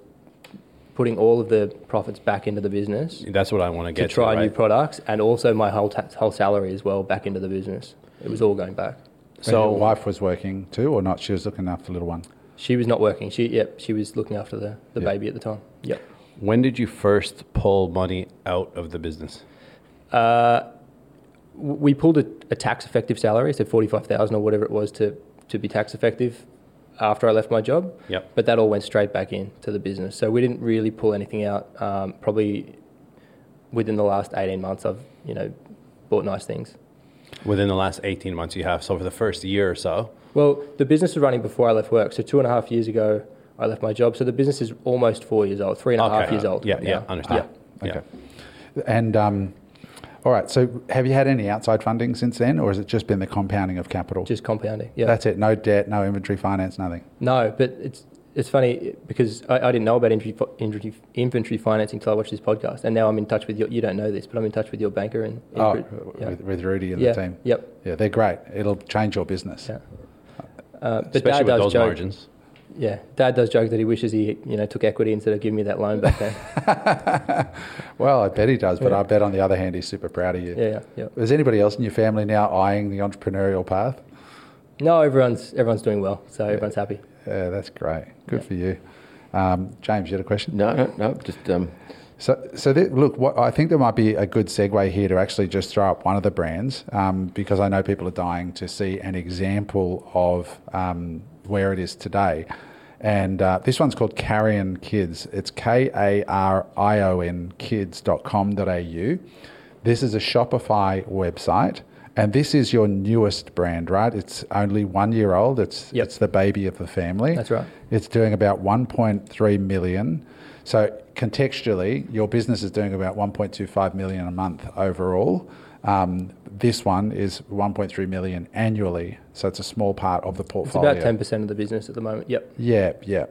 putting all of the profits back into the business. That's what I want to get to try to, right? new products, and also my whole ta- whole salary as well back into the business. It was all going back. So your wife was working too, or not? She was looking after the little one. She was not working. She yep, she was looking after the, the yep. baby at the time. Yep. When did you first pull money out of the business? Uh, we pulled a, a tax effective salary, so 45,000 or whatever it was to, to be tax effective after I left my job. Yep. But that all went straight back into the business. So we didn't really pull anything out. Um, probably within the last 18 months, I've, you know, bought nice things. Within the last 18 months, you have. So for the first year or so? Well, the business was running before I left work. So two and a half years ago, I left my job. So the business is almost four years old, three and a okay. half years old. Yeah, yeah, understand. Yeah. Okay. Yeah. And um, all right. So, have you had any outside funding since then, or has it just been the compounding of capital? Just compounding. Yeah. That's it. No debt, no inventory finance, nothing. No, but it's it's funny because I, I didn't know about inventory, inventory financing until I watched this podcast, and now I'm in touch with your. You don't know this, but I'm in touch with your banker and. oh, yeah. with, with, Rudy and yeah. the team. Yep. Yeah, they're great. It'll change your business. Yeah. Uh, but Especially Dad with those joke, margins. Yeah, Dad does joke that he wishes he, you know, took equity instead of giving me that loan back then. well, I bet he does, but yeah. I bet on the other hand, he's super proud of you. Yeah, yeah. Is anybody else in your family now eyeing the entrepreneurial path? No, everyone's everyone's doing well, so yeah. everyone's happy. Yeah, that's great. Good yeah. for you, um, James. You had a question? No, no, no. Just um... so, so th- look. What, I think there might be a good segue here to actually just throw up one of the brands um, because I know people are dying to see an example of um, where it is today. And uh, this one's called Karion Kids. It's K A R I O N kids.com.au. This is a Shopify website And this is your newest brand, right? It's only one year old. It's Yep. it's the baby of the family. That's right. It's doing about 1.3 million. So contextually, your business is doing about 1.25 million a month overall. Um, this one is 1.3 million annually. So it's a small part of the portfolio. It's about 10% of the business at the moment. Yep. Yeah, yeah.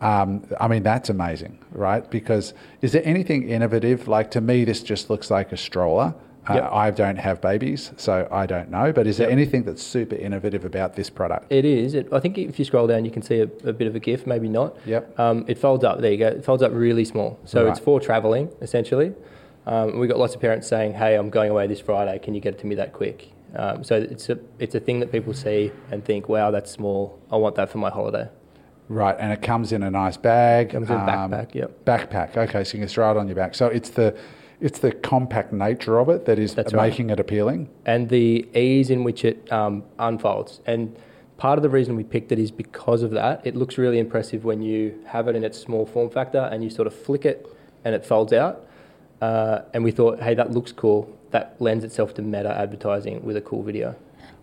Um, I mean, that's amazing, right? Because is there anything innovative? Like to me, this just looks like a stroller. Yep. Uh, I don't have babies, so I don't know. But is there Yep. anything that's super innovative about this product? It is. It, I think if you scroll down, you can see a, a bit of a GIF, maybe not. Yep. Um, it folds up. There you go. It folds up really small. So Right. it's for travelling, essentially. Um, we got lots of parents saying, "Hey, I'm going away this Friday. Can you get it to me that quick?" Um, so it's a it's a thing that people see and think, "Wow, that's small. I want that for my holiday." Right, and it comes in a nice bag. Comes in um, backpack, yep. Backpack. Okay, so you can throw it on your back. So it's the it's the compact nature of it that is That's right. making it appealing. and the ease in which it um, unfolds. And part of the reason we picked it is because of that. It looks really impressive when you have it in its small form factor and you sort of flick it and it folds out. Uh, and we thought, hey, that looks cool. That lends itself to meta advertising with a cool video.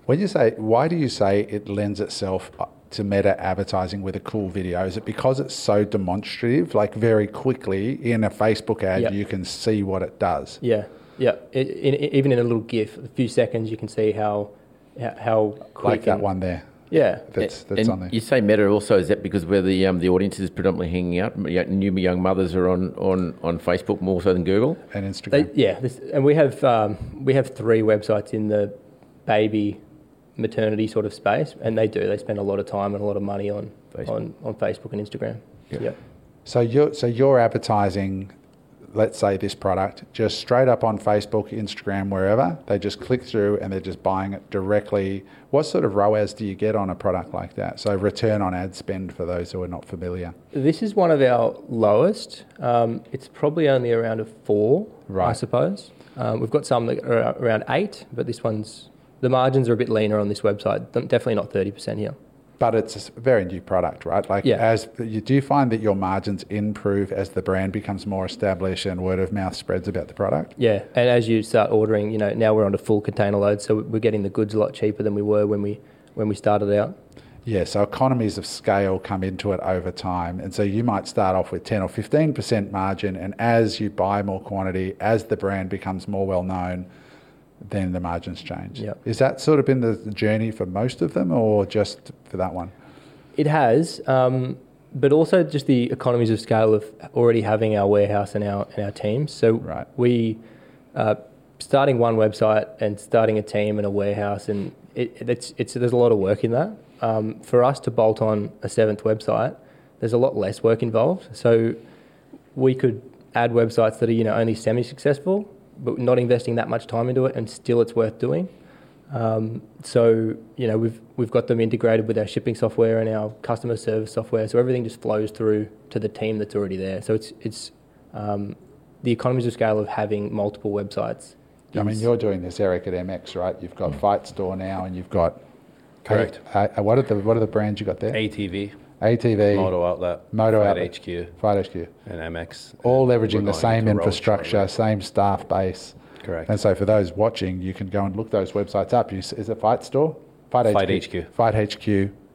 When you say, why do you say it lends itself to meta advertising with a cool video? Is it because it's so demonstrative? Like very quickly in a Facebook ad, Yep. you can see what it does. Yeah, yeah. It, in, even in a little GIF, a few seconds, you can see how how- how quick. Like that one there. Yeah, That's that's and on there. You say meta also is that because where the um, the audience is predominantly hanging out, new young mothers are on, on, on Facebook more so than Google. and They, Instagram. yeah, this, and we have um, we have three websites in the baby maternity sort of space, and they do. They spend a lot of time and a lot of money on Facebook. on, on Facebook and Instagram. Yeah. So you're so you're advertising, let's say this product just straight up on Facebook, Instagram, wherever. They just click through and they're just buying it directly. What sort of ROAS do you get on a product like that? So return on ad spend for those who are not familiar. This is one of our lowest. Um, it's probably only around a four, I suppose. Um, we've got some that are around eight, but this one's the margins are a bit leaner on this website. Definitely not thirty percent here. But it's a very new product, right? Like Yeah. as you do find that your margins improve as the brand becomes more established and word of mouth spreads about the product. Yeah, and as you start ordering, you know, now we're on a full container load, so we're getting the goods a lot cheaper than we were when we when we started out. Yeah, so economies of scale come into it over time. And so you might start off with 10 or 15% margin, and as you buy more quantity, as the brand becomes more well known, then the margins change. Yep. Is that sort of been the journey for most of them, or just for that one? It has, um, but also just the economies of scale of already having our warehouse and our and our teams. So Right. we uh, starting one website and starting a team and a warehouse, and it, it's it's there's a lot of work in that. Um, for us to bolt on a seventh website, there's a lot less work involved. So we could add websites that are you know only semi successful, but not investing that much time into it, and still it's worth doing. Um, so you know we've we've got them integrated with our shipping software and our customer service software, so everything just flows through to the team that's already there. So it's it's um, the economies of scale of having multiple websites. I mean, you're doing this, Eric, at MX, right? You've got Fight Store now, and you've got. Correct. Uh, uh, what are the what are the brands you got there? ATV, ATV, Moto Outlet, Moto Fight Outlet. HQ, Fight HQ. and MX. all And leveraging the same infrastructure, same staff base. Correct. And so for those watching, you can go and look those websites up. You, is it Fight Store? Fight, Fight HQ. HQ. Fight HQ.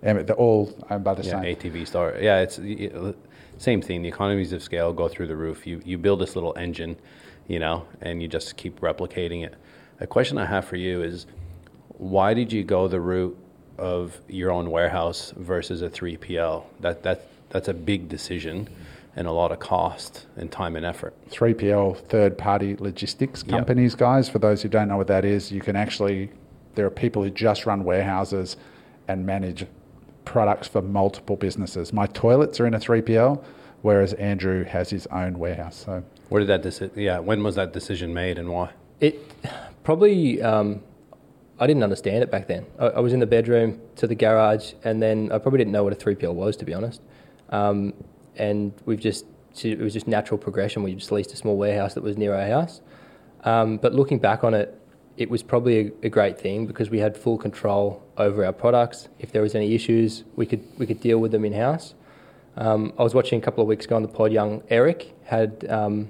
And they're all owned by the yeah, same. ATV Store. Yeah, it's same thing. The economies of scale go through the roof. You you build this little engine, you know, and you just keep replicating it. A question I have for you is, why did you go the route of your own warehouse versus a 3PL? That that that's a big decision, and a lot of cost and time and effort. 3PL, third party logistics Yep. companies, guys. For those who don't know what that is, you can actually, there are people who just run warehouses and manage products for multiple businesses. My toilets are in a 3PL, whereas Andrew has his own warehouse. So Where did that deci- Yeah, when was that decision made, and why? It probably um, I didn't understand it back then. I, I was in the bedroom to the garage, and then I probably didn't know what a three PL was to be honest. Um, and we've just it was just natural progression. We just leased a small warehouse that was near our house. Um, but looking back on it, it was probably a, a great thing because we had full control over our products. If there was any issues, we could we could deal with them in house. Um, I was watching a couple of weeks ago on the pod. Young Eric had um,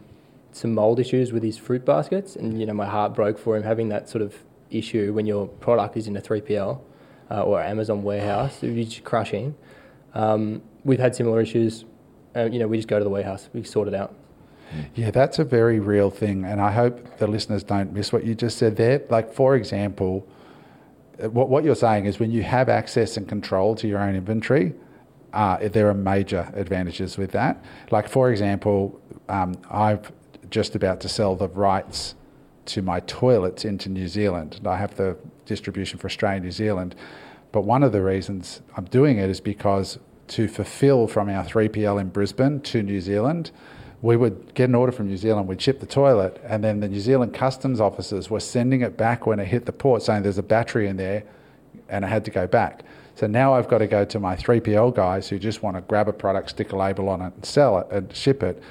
some mold issues with his fruit baskets, and you know my heart broke for him having that sort of issue when your product is in a 3PL uh, or Amazon warehouse, you're just crushing. Um, we've had similar issues. Uh, you know, we just go to the warehouse, we sort it out. Yeah, that's a very real thing, and I hope the listeners don't miss what you just said there. Like, for example, uh, what, what you're saying is when you have access and control to your own inventory, uh, there are major advantages with that. Like, for example, um, I'm just about to sell the rights to my toilets into New Zealand. And I have the distribution for Australia and New Zealand. But one of the reasons I'm doing it is because to fulfill from our 3PL in Brisbane to New Zealand, we would get an order from New Zealand, we'd ship the toilet, and then the New Zealand customs officers were sending it back when it hit the port saying there's a battery in there and it had to go back. So now I've got to go to my 3PL guys who just want to grab a product, stick a label on it, and sell it and ship it.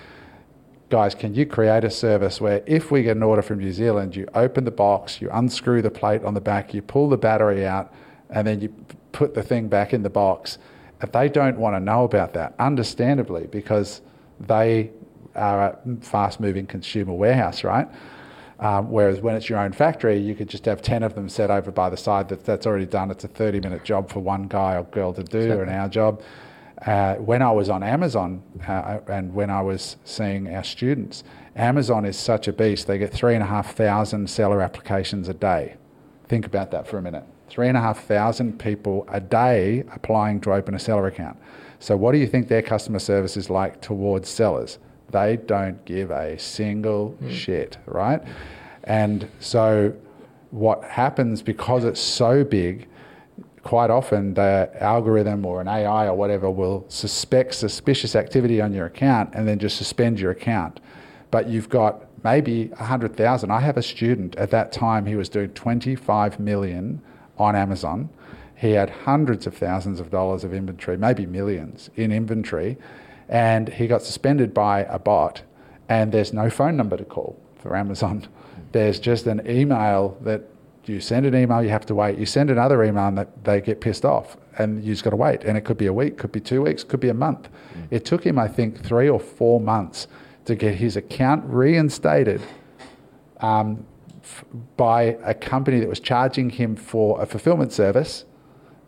Guys, can you create a service where if we get an order from New Zealand, you open the box, you unscrew the plate on the back, you pull the battery out, and then you put the thing back in the box? If they don't want to know about that, understandably, because they are a fast moving consumer warehouse, right? Um, whereas when it's your own factory, you could just have 10 of them set over by the side that that's already done. It's a 30 minute job for one guy or girl to do, exactly. or an hour job. Uh, when I was on Amazon uh, and when I was seeing our students, Amazon is such a beast. They get three and a half thousand seller applications a day. Think about that for a minute. Three and a half thousand people a day applying to open a seller account. So, what do you think their customer service is like towards sellers? They don't give a single mm. shit, right? And so, what happens because it's so big, quite often the algorithm or an AI or whatever will suspect suspicious activity on your account and then just suspend your account. But you've got maybe 100,000. I have a student at that time, he was doing 25 million on Amazon. He had hundreds of thousands of dollars of inventory, maybe millions in inventory and he got suspended by a bot, and there's no phone number to call for Amazon. Hmm. There's just an email that you send an email, you have to wait. You send another email, and they get pissed off, and you just got to wait. And it could be a week, could be two weeks, could be a month. Mm. It took him, I think, three or four months to get his account reinstated. Um, f- by a company that was charging him for a fulfillment service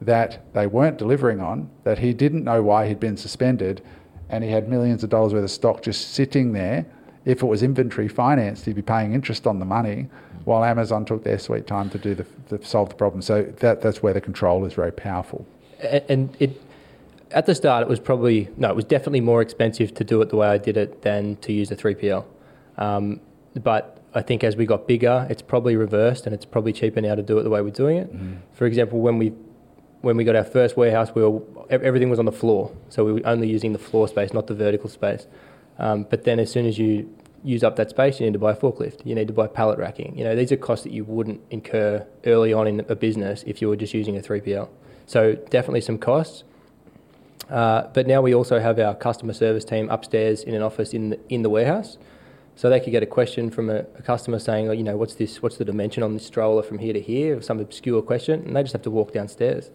that they weren't delivering on, that he didn't know why he'd been suspended, and he had millions of dollars worth of stock just sitting there. If it was inventory financed, he'd be paying interest on the money, while Amazon took their sweet time to do the, to solve the problem. So that that's where the control is very powerful. And it at the start, it was probably no, it was definitely more expensive to do it the way I did it than to use a three PL. Um, but I think as we got bigger, it's probably reversed, and it's probably cheaper now to do it the way we're doing it. Mm. For example, when we when we got our first warehouse, we were, everything was on the floor, so we were only using the floor space, not the vertical space. Um, but then, as soon as you use up that space, you need to buy a forklift. You need to buy pallet racking. You know, these are costs that you wouldn't incur early on in a business if you were just using a 3PL. So definitely some costs. Uh, but now we also have our customer service team upstairs in an office in the, in the warehouse. So they could get a question from a, a customer saying, oh, you know, what's this? What's the dimension on this stroller from here to here? Or some obscure question, and they just have to walk downstairs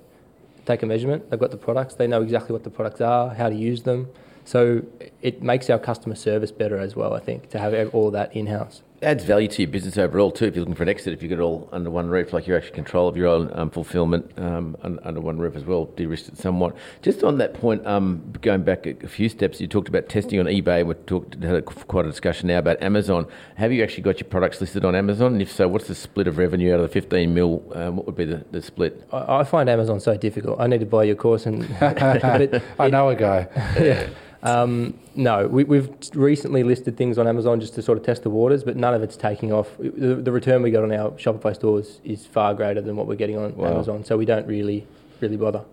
take a measurement. They've got the products. They know exactly what the products are, how to use them. So it makes our customer service better as well. I think to have all that in house adds value to your business overall too. If you're looking for an exit, if you get it all under one roof, like you're actually control of your own um, fulfillment um, under one roof as well, de-risked it somewhat. Just on that point, um, going back a, few steps, you talked about testing on eBay. We talked had a, quite a discussion now about Amazon. Have you actually got your products listed on Amazon? And if so, what's the split of revenue out of the 15 mil? Um, what would be the, the split? I, I, find Amazon so difficult. I need to buy your course and. I know a guy. yeah. Um, no, we, have recently listed things on Amazon just to sort of test the waters, but none of it's taking off. The, the, return we got on our Shopify stores is far greater than what we're getting on wow. Amazon, so we don't really really bother.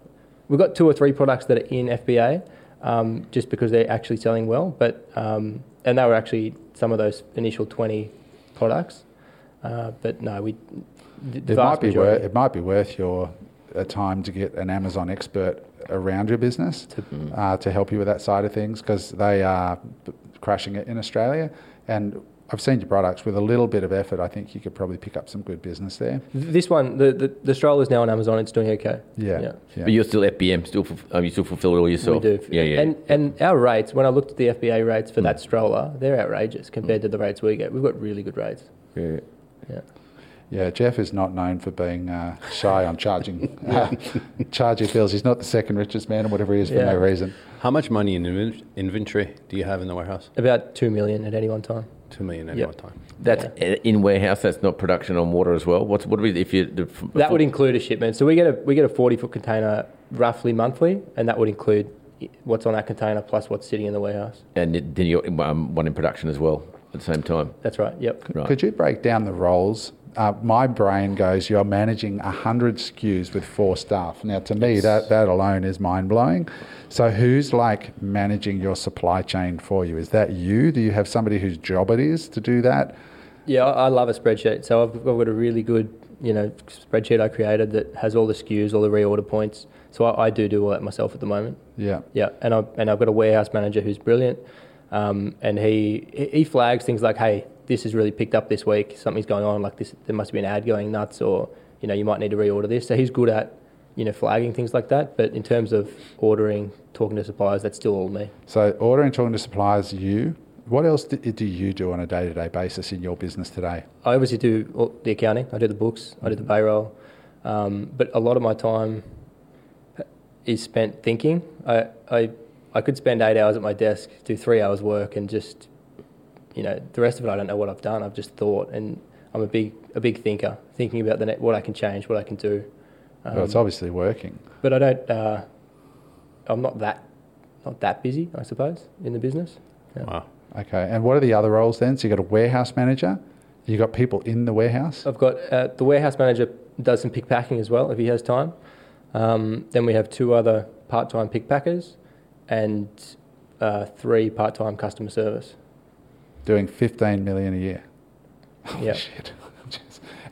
We've got two or three products that are in FBA um, just because they're actually selling well, but um, and they were actually some of those initial twenty products. Uh, but no, we. It might be worth, it might be worth your uh, time to get an Amazon expert around your business to, uh, to help you with that side of things because they are crushing it in Australia. And I've seen your products with a little bit of effort. I think you could probably pick up some good business there. This one, the the, the stroller is now on Amazon. It's doing okay. Yeah, yeah. yeah. But you're still FBM, still um, you still fulfil it all yourself. We do. Yeah, yeah. And and our rates, when I looked at the FBA rates for mm. that stroller, they're outrageous compared mm. to the rates we get. We've got really good rates. Yeah. Yeah. Yeah, Jeff is not known for being uh, shy on charging uh, charging bills. He's not the second richest man, or whatever he is, for Yeah. no reason. How much money in inven- inventory do you have in the warehouse? About two million at any one time. Two million at Yep. one time. That's in warehouse. That's not production on water as well. What's what do we if you the, That would include a shipment. So we get a we get a forty foot container roughly monthly, and that would include what's on that container plus what's sitting in the warehouse. and then you got um, one in production as well at the same time. That's right. Yep. Right. Could you break down the roles? Uh, my brain goes, you're managing 100 SKUs with four staff. Now, to me, that, that alone is mind blowing. So, who's like managing your supply chain for you? Is that you? Do you have somebody whose job it is to do that? Yeah, I love a spreadsheet. So I've, I've got a really good, you know, spreadsheet I created that has all the SKUs, all the reorder points. So I, I do do all that myself at the moment. Yeah. Yeah, and I and I've got a warehouse manager who's brilliant, um, and he he flags things like, hey, this has really picked up this week. Something's going on. Like this, there must be an ad going nuts, or you know, you might need to reorder this. So he's good at, you know, flagging things like that. But in terms of ordering, talking to suppliers, that's still all me. So, ordering, talking to suppliers, you. What else do, do you do on a day to day basis in your business today? I obviously do all the accounting. I do the books. I do the payroll. Um, but a lot of my time is spent thinking. I, I I could spend eight hours at my desk, do three hours work, and just you know the rest of it I don't know what I've done. I've just thought, and I'm a big a big thinker, thinking about the net, what I can change, what I can do. Um, well, it's obviously working. but I don't. Uh, I'm not that not that busy, I suppose, in the business. Yeah. Wow. Okay. And what are the other roles then? So, you've got a warehouse manager, you've got people in the warehouse. I've got uh, the warehouse manager does some pick packing as well if he has time. Um, then we have two other part time pick packers and uh, three part time customer service. Doing 15 million a year. Yeah, Shit.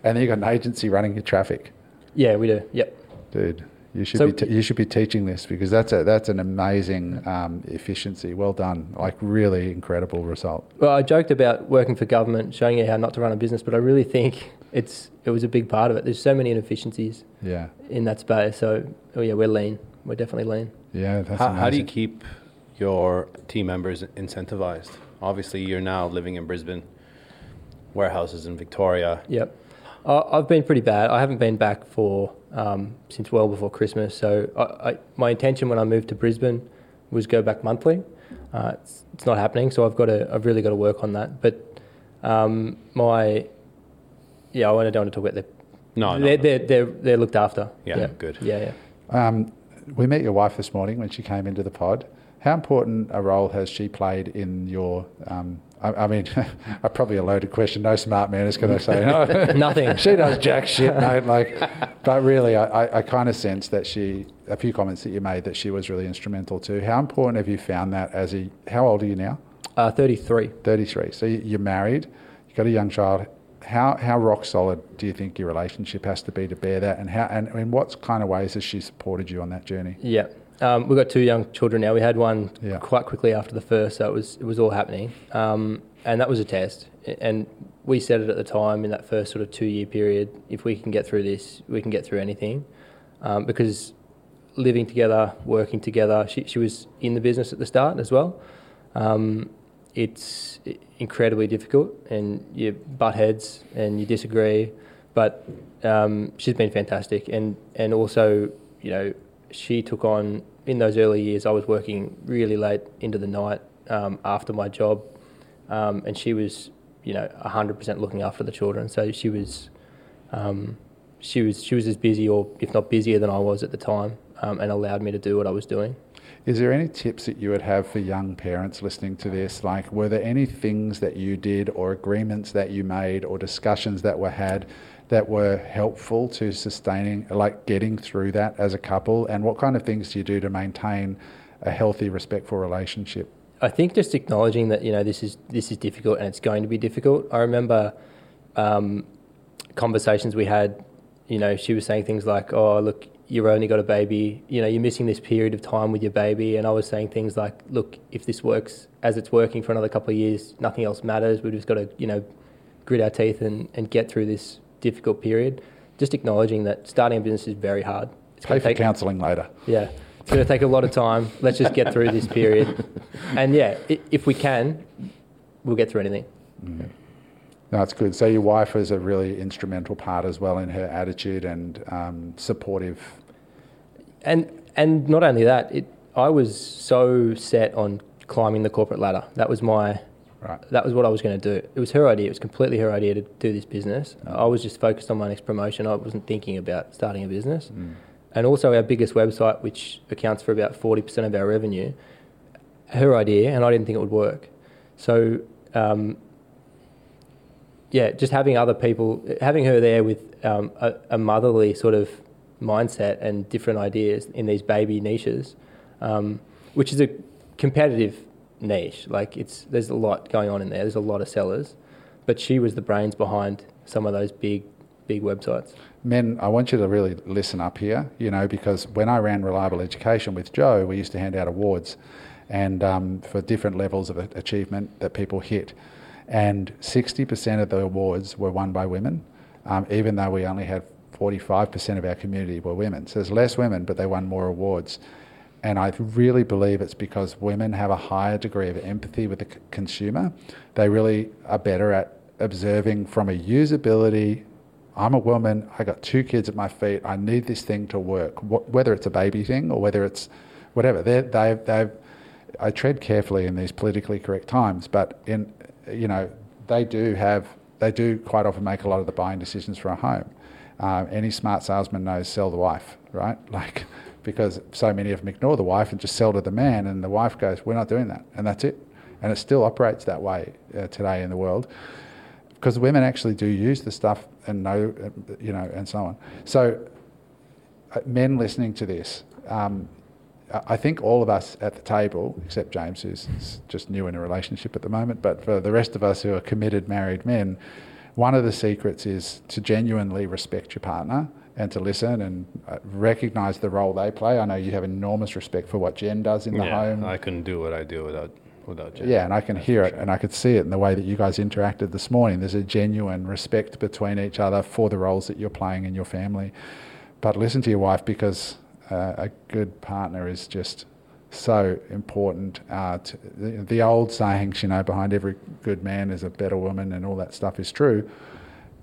And then you've got an agency running your traffic. yeah, we do. Yep. Dude, you should So- be t- you should be teaching this because that's a that's an amazing um, efficiency. Well done, like really incredible result. Well, I joked about working for government, showing you how not to run a business, but I really think it's it was a big part of it. There's so many inefficiencies Yeah, in that space. So, oh yeah, we're lean. We're definitely lean. yeah. That's How, how do you keep your team members incentivized? Obviously, you're now living in Brisbane, warehouses in Victoria. Yep. I- I've been pretty bad. I haven't been back for um, since well before Christmas. So I, I, my intention when I moved to Brisbane was go back monthly. Uh, it's, it's not happening, so I've got to. I've really got to work on that. But um, my yeah, I don't want to talk about the. No, no, they're, no. they're they're they're looked after. Yeah, good. Yeah, yeah. Um, we met your wife this morning when she came into the pod. How important a role has she played in your? Um, I, I mean, probably a loaded question. No smart man is going to say no. Nothing. she does jack shit, mate. Like, but really, I, I, kind of sense that she. A few comments that you made that she was really instrumental too. How important have you found that as a? How old are you now? Uh, Thirty-three. Thirty-three. So you- you're married. You've got a young child. How how rock solid do you think your relationship has to be to bear that? And how and in what kind of ways has she supported you on that journey? Yeah. Um, we've got two young children now. We had one Yeah. quite quickly after the first, so it was it was all happening, um, and that was a test. And we said it at the time in that first sort of two year period. If we can get through this, we can get through anything, um, because living together, working together. She she was in the business at the start as well. Um, it's incredibly difficult, and you butt heads and you disagree. But um, she's been fantastic, and and also you know she took on in those early years. I was working really late into the night um, after my job, um, and she was you know hundred percent looking after the children. So she was. Um, she was she was as busy, or if not busier, than I was at the time, um, and allowed me to do what I was doing. Is there any tips that you would have for young parents listening to this? Like, were there any things that you did, or agreements that you made, or discussions that were had that were helpful to sustaining, like getting through that as a couple? And what kind of things do you do to maintain a healthy, respectful relationship? I think just acknowledging that you know this is this is difficult and it's going to be difficult. I remember um, conversations we had. You know, she was saying things like, "Oh, look, you've only got a baby. You know, you're missing this period of time with your baby." And I was saying things like, "Look, if this works as it's working for another couple of years, nothing else matters. We've just got to, you know, grit our teeth and, and get through this difficult period." Just acknowledging that starting a business is very hard. It's Pay for take- counselling later. yeah, it's going to take a lot of time. Let's just get through this period. And yeah, if we can, we'll get through anything. No, it's good. So your wife is a really instrumental part as well in her attitude and um, supportive. And and not only that, it I was so set on climbing the corporate ladder. That was my Right. that was what I was going to do. It was her idea. It was completely her idea to do this business. I was just focused on my next promotion. I wasn't thinking about starting a business. And also our biggest website, which accounts for about forty percent of our revenue, her idea, and I didn't think it would work. So um, yeah, just having other people, having her there with um, a, a motherly sort of mindset and different ideas in these baby niches, um, which is a competitive niche. Like it's there's a lot going on in there. There's a lot of sellers, but she was the brains behind some of those big big websites. Men, I want you to really listen up here, you know, because when I ran Reliable Education with Joe, we used to hand out awards and um, for different levels of achievement that people hit. And 60% of the awards were won by women, um, even though we only had 45% of our community were women. So there's less women, but they won more awards. And I really believe it's because women have a higher degree of empathy with the c- consumer. They really are better at observing from a usability. I'm a woman. I got two kids at my feet. I need this thing to work, Wh- whether it's a baby thing or whether it's whatever. They're, they've, they've, I tread carefully in these politically correct times, but in, you know, they do have, they do quite often make a lot of the buying decisions for a home. Um, any smart salesman knows sell the wife, right? Like, because so many of them ignore the wife and just sell to the man, and the wife goes, "We're not doing that," and that's it. And it still operates that way uh, today in the world because women actually do use the stuff and know, uh, you know, and so on. So, uh, men listening to this, um, I I think all of us at the table, except James, who's just new in a relationship at the moment, but for the rest of us who are committed married men, one of the secrets is to genuinely respect your partner and to listen and uh, recognize the role they play. I know you have enormous respect for what Jen does in the yeah, home. I couldn't do what I do without without Jen. Yeah, and I can That's hear it sure. and I could see it in the way that you guys interacted this morning. There's a genuine respect between each other for the roles that you're playing in your family. But listen to your wife because uh, a good partner is just so important. Uh, the, the old sayings, you know, behind every good man is a better woman and all that stuff is true.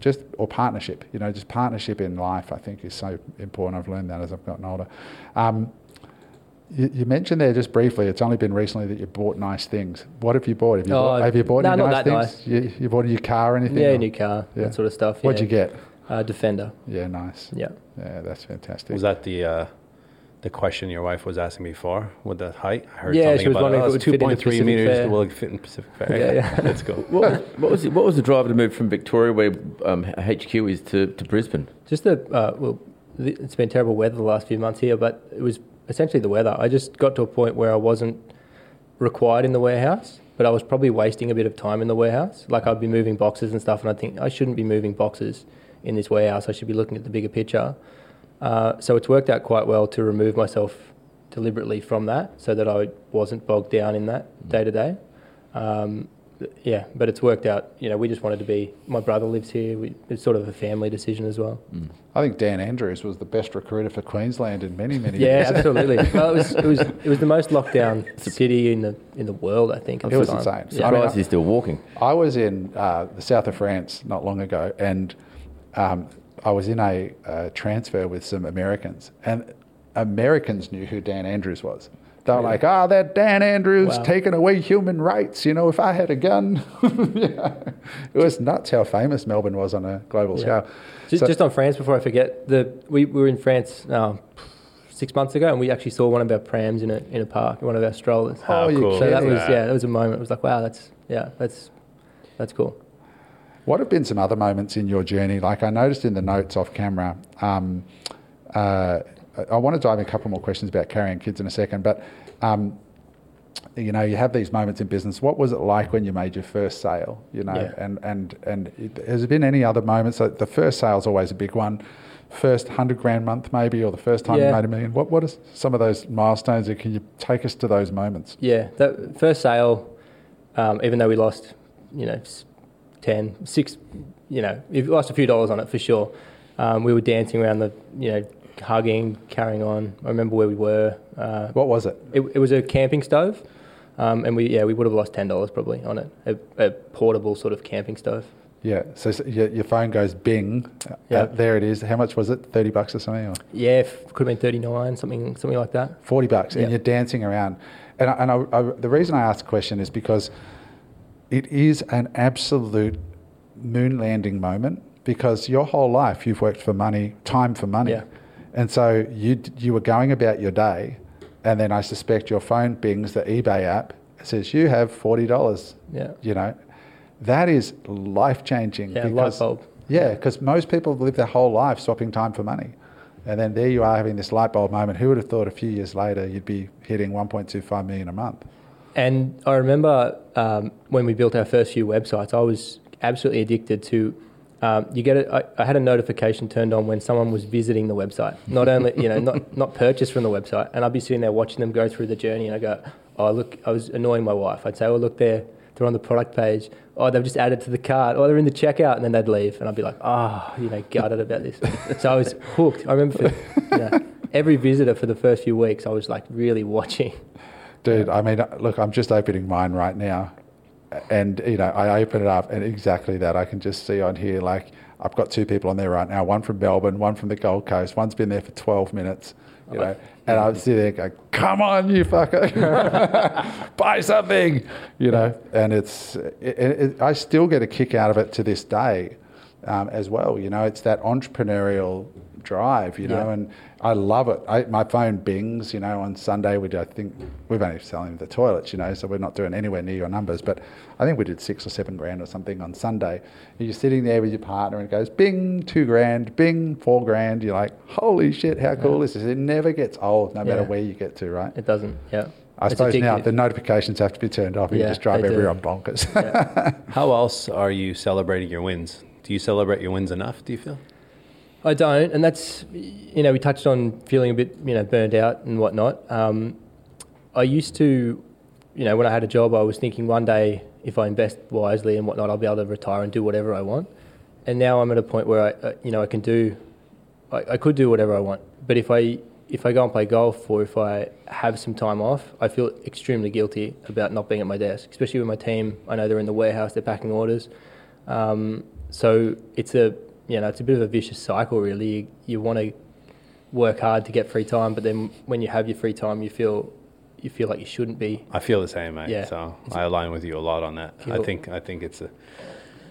Just or partnership, you know, just partnership in life. I think is so important. I've learned that as I've gotten older. Um, you, you mentioned there just briefly. It's only been recently that you bought nice things. What have you bought? Have you, Oh, bought, have you bought no, any not nice that things? You, you bought a new car or anything? Yeah, or- new car, Yeah. that sort of stuff. What'd you get? Uh, Defender. Yeah, nice. Yeah. Yeah, that's fantastic. Was that the uh, the question your wife was asking before with the height? I heard Yeah, something she was about wondering oh, if it it's would fit in the 2.3 meters. Fair. Will it fit in Pacific Fair? Yeah, yeah. Let's go. What was, what was the, what was the driver to move from Victoria, where um, HQ is, to, to Brisbane? Just the uh, well, th- it's been terrible weather the last few months here, but it was essentially the weather. I just got to a point where I wasn't required in the warehouse, but I was probably wasting a bit of time in the warehouse. Like I'd be moving boxes and stuff, and I think I shouldn't be moving boxes in this warehouse. I should be looking at the bigger picture. Uh, so it's worked out quite well to remove myself deliberately from that, so that I wasn't bogged down in that day to day. Um, Yeah, but it's worked out. You know, we just wanted to be. My brother lives here. We, it's sort of a family decision as well. I think Dan Andrews was the best recruiter for Queensland in many, many Yeah, years. absolutely. well, it was it was it was the most locked down city in the in the world. I think. It was time. insane. Yeah. I mean, he's still walking. I was in uh, the south of France not long ago, and um, I was in a uh, transfer with some Americans, and Americans knew who Dan Andrews was. They were like, "Ah, that Dan Andrews Wow. taking away human rights. You know, if I had a gun, know. it was nuts how famous Melbourne was on a global Yeah. scale." Just, So- just on France, before I forget, the we, we were in France uh, six months ago, and we actually saw one of our prams in a in a park, one of our strollers. Oh, you cool. So that was yeah, that was a moment. It was like, wow, that's yeah, that's that's cool. What have been some other moments in your journey? Like I noticed in the notes off camera. Um, uh, I- want to dive in a couple more questions about Karion Kids in a second, but um, you know, you have these moments in business. What was it like when you made your first sale? You know, Yeah. and and and it, has there been any other moments? So the first sale is always a big one. First hundred grand month, maybe, or the first time you made a million. What what are some of those milestones? Can you take us to those moments? Yeah, that first sale, um, even though we lost, you know, 10, 6, you know, we lost a few dollars on it for sure. Um, we were dancing around the, you know, hugging, carrying on. I remember where we were. Uh, What was it? it, it was a camping stove, um, and we yeah we would have lost ten dollars probably on it. A, a portable sort of camping stove. Yeah. So, so your, your phone goes bing. Uh, Yeah. there it is. How much was it? Thirty bucks or something, or Yeah, f- could have been 39, something something like that. forty bucks, Yeah. and you're dancing around. And, I, and I, I, the reason I asked the question is because it is an absolute moon landing moment. Because your whole life you've worked for money, time for money, Yeah. and so you you were going about your day, and then I suspect your phone bings the eBay app. It says you have forty dollars. Yeah. You know, that is life changing. Yeah, light bulb. Yeah, because most people live their whole life swapping time for money. And then there you are having this light bulb moment. Who would have thought a few years later you'd be hitting 1.25 million a month? And I remember um, when we built our first few websites, I was absolutely addicted to. Um, you get it. I, had a notification turned on when someone was visiting the website. Not only you know not not purchased from the website, and I'd be sitting there watching them go through the journey, and I go, oh look, I was annoying my wife. I'd say, oh look, they're they're on the product page. Oh, they've just added to the cart. Oh, they're in the checkout, and then they'd leave, and I'd be like, oh, you know, gutted about this. so I was hooked. I remember for, you know, every visitor for the first few weeks, I was like really watching. Dude, I mean, look, I'm just opening mine right now. And, you know, I open it up and exactly that. I can just see on here, like, I've got two people on there right now one from Melbourne, one from the Gold Coast. One's been there for 12 minutes, you know. And I'm sitting there and go, come on, you fucker, buy something, you know. And it's, it, it, I still get a kick out of it to this day um, as well. You know, it's that entrepreneurial drive, you know, Yeah. and I love it. I, my phone bings, you know, on Sunday we do, I think we've only selling the toilets, you know, so we're not doing anywhere near your numbers, but I think we did six or seven grand or something on Sunday. And you're sitting there with your partner and it goes bing, two grand, bing, four grand. You're like, holy shit, how cool is this? It never gets old, no matter where you get to, right? It doesn't. Yeah. I It's suppose now the notifications have to be turned off and you Yeah, just drive they do. everyone bonkers. How else are you celebrating your wins? Do you celebrate your wins enough? Do you feel? I don't, and that's you know we touched on feeling a bit you know burned out and whatnot. Um, I used to, you know, when I had a job, I was thinking one day if I invest wisely and whatnot, I'll be able to retire and do whatever I want. And now I'm at a point where I, uh, you know, I can do, I, I could do whatever I want. But if I if I go and play golf or if I have some time off, I feel extremely guilty about not being at my desk, especially with my team. I know they're in the warehouse, they're packing orders. Um, so it's a you know it's a bit of a vicious cycle really. You, you want to work hard to get free time, but then when you have your free time, you feel you feel like you shouldn't be. I feel the same, mate. Yeah. So I align with you a lot on that. I think I think it's a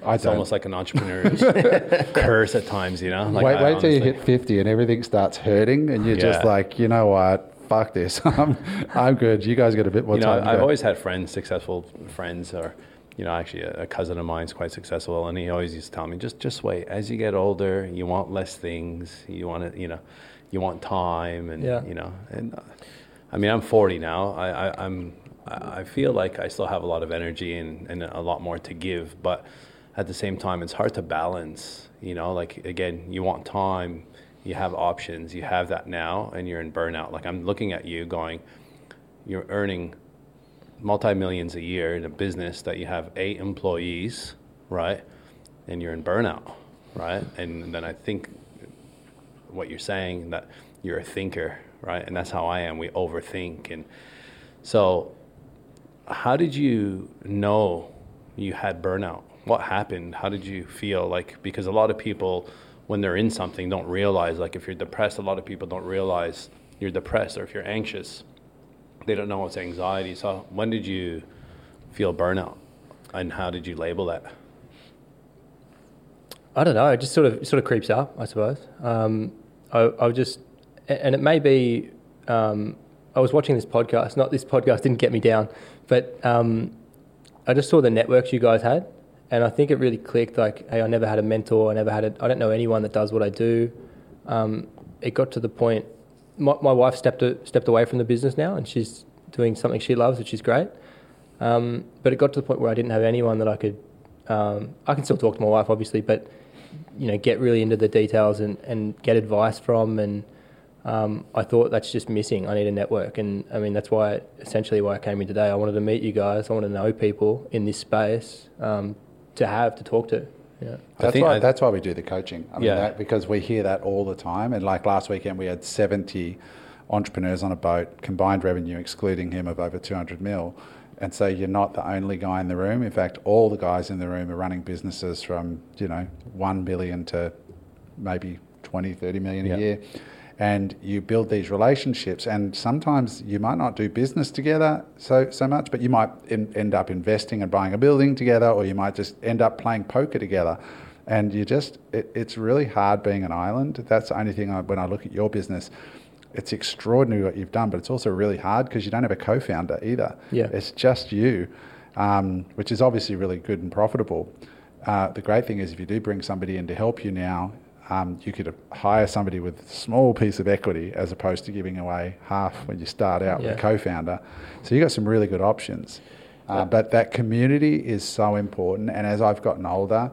I it's don't. almost like an entrepreneur's curse at times, you know. Like wait, I wait till you hit 50 and everything starts hurting and you're just like, you know what? Fuck this. I'm, I'm good. You guys get a bit more you know, time. I've always had friends, successful friends, or you know, actually a, a cousin of mine is quite successful, and he always used to tell me, just just wait. As you get older, you want less things. You want to, you know, you want time, and Yeah. you know, and uh, I mean, I'm 40 now. I, I, I'm I I feel like I still have a lot of energy and, and a lot more to give, but at the same time, it's hard to balance. You know, like again, you want time, you have options, you have that now, and you're in burnout. Like I'm looking at you, going, you're earning multi millions a year in a business that you have eight employees, right? And you're in burnout, right? And then I think what you're saying that you're a thinker, right? And that's how I am. We overthink. And so, how did you know you had burnout? What happened? How did you feel? Like, because a lot of people, when they're in something, don't realize, like, if you're depressed, a lot of people don't realize you're depressed, or if you're anxious, they don't know it's anxiety. So, when did you feel burnout? And how did you label that? I don't know. It just sort of sort of creeps up, I suppose. Um, I, I just, and it may be. Um, I was watching this podcast. Not this podcast didn't get me down, but um, I just saw the networks you guys had, and I think it really clicked. Like, hey, I never had a mentor. I never had. A, I don't know anyone that does what I do. Um, it got to the point. My, my wife stepped a, stepped away from the business now, and she's doing something she loves, which is great. Um, but it got to the point where I didn't have anyone that I could. Um, I can still talk to my wife, obviously, but you know, get really into the details and, and get advice from. And um, I thought that's just missing. I need a network, and I mean that's why essentially why I came in today. I wanted to meet you guys. I want to know people in this space um, to have to talk to. Yeah. That's think why. I- that's why we do the coaching. I mean, Yeah. that, because we hear that all the time. And like last weekend, we had seventy entrepreneurs on a boat, combined revenue excluding him of over two hundred mil. And so you're not the only guy in the room. In fact, all the guys in the room are running businesses from, you know, 1 billion to maybe 20, 30 million a year. And you build these relationships, and sometimes you might not do business together so, so much, but you might in, end up investing and buying a building together, or you might just end up playing poker together. And you just, it, it's really hard being an island. That's the only thing I, when I look at your business it's extraordinary what you've done, but it's also really hard because you don't have a co-founder either. Yeah. It's just you, um, which is obviously really good and profitable. Uh, the great thing is if you do bring somebody in to help you now, um, you could hire somebody with a small piece of equity as opposed to giving away half when you start out yeah. with a co-founder. So you've got some really good options. Uh, but that community is so important. And as I've gotten older,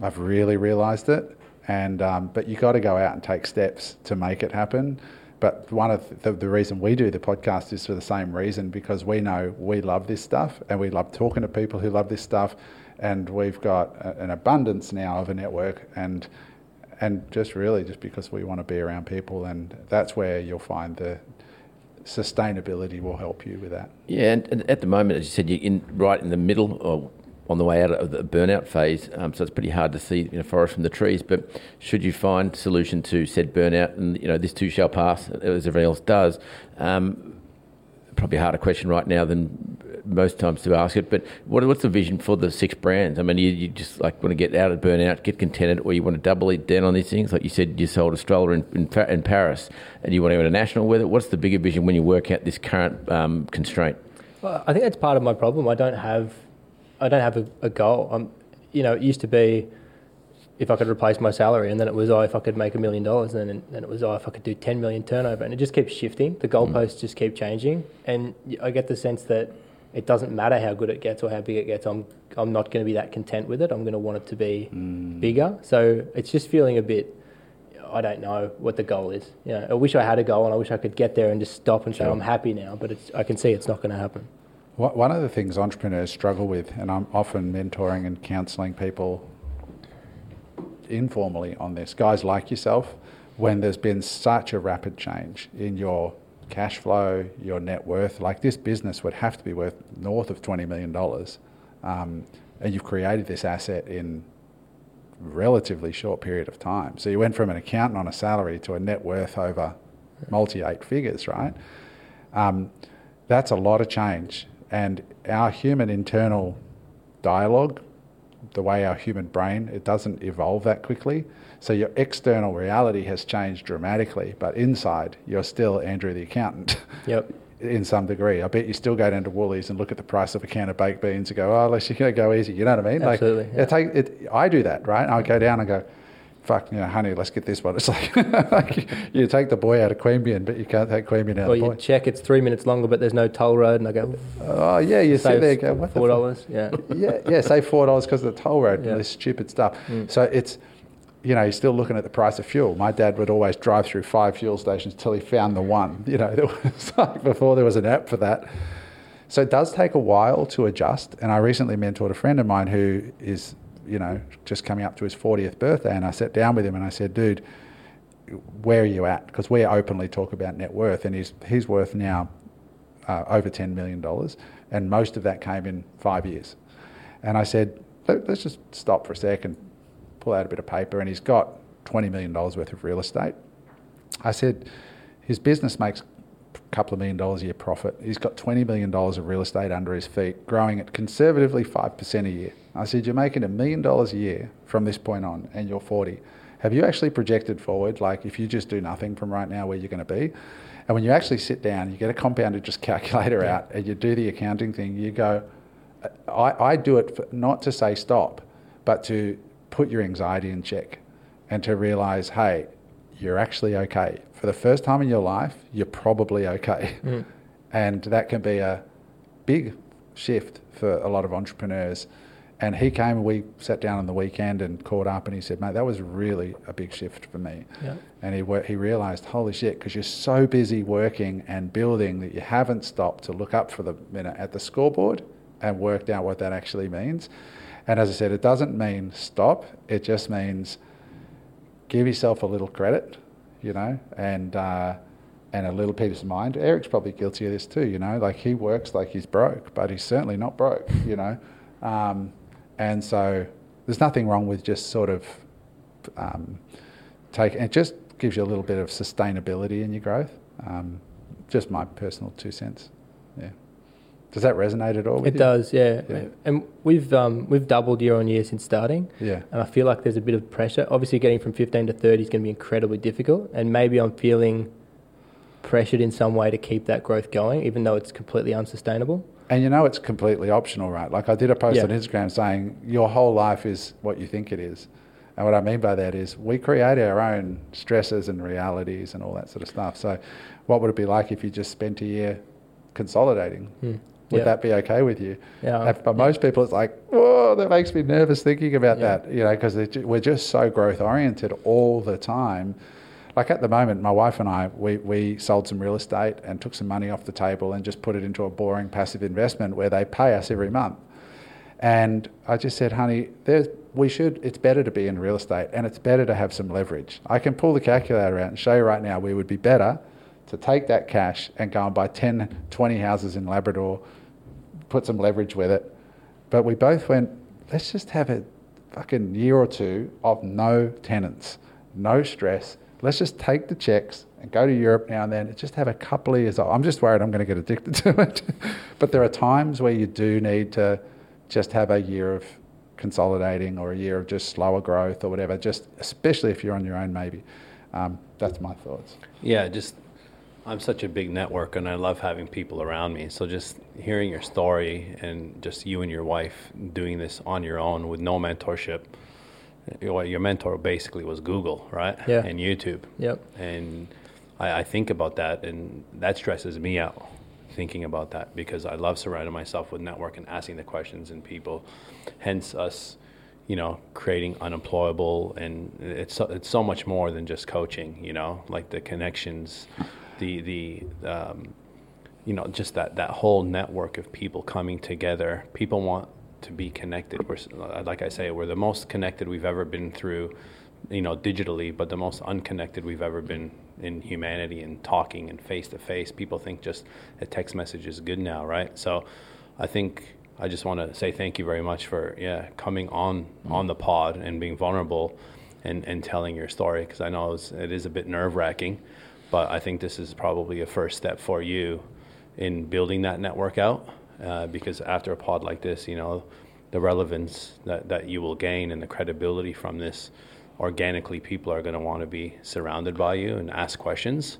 I've really realised it. And um, but you got to go out and take steps to make it happen. But one of the, the, reason we do the podcast is for the same reason because we know we love this stuff and we love talking to people who love this stuff, and we've got a, an abundance now of a network and and just really just because we want to be around people and that's where you'll find the sustainability will help you with that. Yeah, and, and at the moment, as you said, you're in right in the middle or on the way out of the burnout phase. Um, so it's pretty hard to see you know, forest from the trees. But should you find solution to said burnout, and you know this too shall pass, as everyone else does. Um, probably a harder question right now than most times to ask it. But what, what's the vision for the six brands? I mean, you, you, just like want to get out of burnout, get contented, or you want to double it down on these things? Like you said, you sold a stroller in, in, in Paris, and you want to go international with it. What's the bigger vision when you work out this current um, constraint? Well, I think that's part of my problem. I don't have I don't have a, a goal. I'm, you know, it used to be if I could replace my salary, and then it was oh if I could make a million dollars, and then it was oh if I could do ten million turnover, and it just keeps shifting. The goalposts mm. just keep changing, and I get the sense that it doesn't matter how good it gets or how big it gets. I'm I'm not going to be that content with it. I'm going to want it to be mm. bigger. So it's just feeling a bit. I don't know what the goal is. You know, I wish I had a goal, and I wish I could get there and just stop and sure. say I'm happy now. But I can see it's not going to happen. One of the things entrepreneurs struggle with, and I'm often mentoring and counselling people informally on this, guys like yourself, when there's been such a rapid change in your cash flow, your net worth, like this business would have to be worth north of $20 million. Um, and you've created this asset in relatively short period of time. So you went from an accountant on a salary to a net worth over multi eight figures, right? Um, that's a lot of change and our human internal dialogue, the way our human brain, it doesn't evolve that quickly. So your external reality has changed dramatically, but inside you're still Andrew the accountant. Yep. in some degree. I bet you still go down to Woolies and look at the price of a can of baked beans and go, oh, let's you can go easy. You know what I mean? Absolutely. Like, yeah. it take, it, I do that, right? I go down and go, fuck, you know, honey, let's get this one. It's like, like you take the boy out of Queanbeyan, but you can't take Queanbeyan out well, of the boy. you check it's three minutes longer, but there's no toll road, and I go, oh yeah, you sit there, go, what four dollars, yeah, yeah, yeah, say four dollars because of the toll road yeah. and this stupid stuff. Mm. So it's, you know, still looking at the price of fuel. My dad would always drive through five fuel stations till he found the one. You know, that was like before there was an app for that. So it does take a while to adjust. And I recently mentored a friend of mine who is you know, just coming up to his 40th birthday, and I sat down with him and I said, dude, where are you at? Because we openly talk about net worth, and he's, he's worth now uh, over $10 million, and most of that came in five years. And I said, Let, us just stop for a second, pull out a bit of paper, and he's got $20 million worth of real estate. I said, his business makes a couple of million dollars a year profit. He's got $20 million of real estate under his feet, growing at conservatively 5% a year. I said, You're making a million dollars a year from this point on, and you're 40. Have you actually projected forward, like if you just do nothing from right now, where you're going to be? And when you actually sit down, you get a compounded just calculator yeah. out, and you do the accounting thing, you go, I, I do it for, not to say stop, but to put your anxiety in check and to realize, hey, you're actually okay. For the first time in your life, you're probably okay. Mm. And that can be a big shift for a lot of entrepreneurs and he came and we sat down on the weekend and caught up and he said, mate, that was really a big shift for me. Yeah. And he, he realised, holy shit, because you're so busy working and building that you haven't stopped to look up for the minute at the scoreboard and worked out what that actually means. And as I said, it doesn't mean stop. It just means give yourself a little credit, you know, and uh, and a little peace of mind. Eric's probably guilty of this too, you know, like he works like he's broke, but he's certainly not broke, you know. Um, and so there's nothing wrong with just sort of um, take it just gives you a little bit of sustainability in your growth. Um, just my personal two cents. Does that resonate at all? it you? It does, yeah. yeah. And we've um, we've doubled year on year since starting. Yeah. And I feel like there's a bit of pressure. Obviously, getting from 15 to 30 is going to be incredibly difficult. And maybe I'm feeling pressured in some way to keep that growth going, even though it's completely unsustainable. And you know it's completely optional, right? Like I did a post yeah. on Instagram saying your whole life is what you think it is. And what I mean by that is we create our own stresses and realities and all that sort of stuff. So, what would it be like if you just spent a year consolidating? Hmm. Would that be okay with you? Yeah. for most people, it's like, oh, that makes me nervous thinking about yeah. that, you know, because we're just so growth oriented all the time. Like at the moment, my wife and I, we, we sold some real estate and took some money off the table and just put it into a boring passive investment where they pay us every month. And I just said, honey, there's, we should, it's better to be in real estate and it's better to have some leverage. I can pull the calculator out and show you right now we would be better to take that cash and go and buy 10, 20 houses in Labrador, put some leverage with it. But we both went, let's just have a fucking year or two of no tenants, no stress. Let's just take the checks and go to Europe now and then. Just have a couple of years off. I'm just worried I'm going to get addicted to it. but there are times where you do need to just have a year of consolidating or a year of just slower growth or whatever, just especially if you're on your own, maybe. Um, that's my thoughts. Yeah, just I'm such a big network and I love having people around me. So just hearing your story and just you and your wife doing this on your own with no mentorship. Eh, your mentor basically was Google, right? Yeah. And YouTube. Yep. And I, I think about that and that stresses me out thinking about that because I love surrounding myself with network and asking the questions and people. Hence us you know, creating unemployable, and it's so, it's so much more than just coaching. You know, like the connections, the the um, you know just that that whole network of people coming together. People want to be connected. We're like I say, we're the most connected we've ever been through, you know, digitally, but the most unconnected we've ever been in humanity and talking and face to face. People think just a text message is good now, right? So, I think I just want to say thank you very much for yeah coming on mm. on the pod and being vulnerable and, and telling your story because I know it is a bit nerve wracking, but I think this is probably a first step for you in building that network out uh, because after a pod like this, you know, the relevance that, that you will gain and the credibility from this organically people are going to want to be surrounded by you and ask questions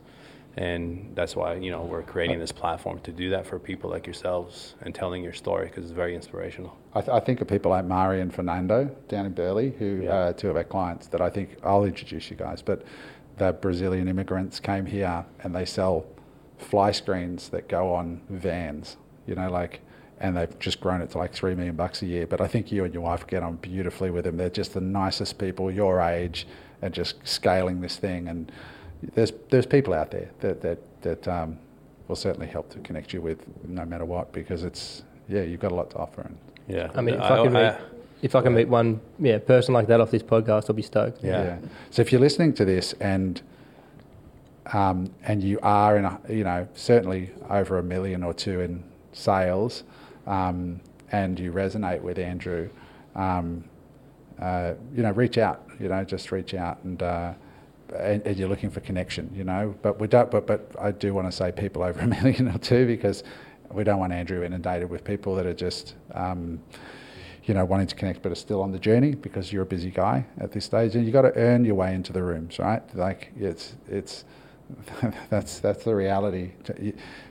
and that's why you know we're creating this platform to do that for people like yourselves and telling your story because it's very inspirational. I, th- I, think of people like Mari and Fernando down in Burleigh, who yeah. are two of our clients that I think I'll introduce you guys. But the Brazilian immigrants came here and they sell fly screens that go on vans. You know, like. And they've just grown it to like three million bucks a year. But I think you and your wife get on beautifully with them. They're just the nicest people your age, and just scaling this thing. And there's there's people out there that that that um, will certainly help to connect you with no matter what because it's yeah you've got a lot to offer and yeah I mean if I, I can meet if I can meet one yeah person like that off this podcast I'll be stoked yeah, yeah. so if you're listening to this and um, and you are in a, you know certainly over a million or two in sales um, and you resonate with Andrew um, uh, you know reach out you know just reach out and uh, and, and, you're looking for connection, you know. But we don't. But but I do want to say people over a million or two because we don't want Andrew inundated with people that are just. Um, you know, wanting to connect, but are still on the journey because you're a busy guy at this stage, and you got to earn your way into the rooms, right? Like it's it's that's that's the reality.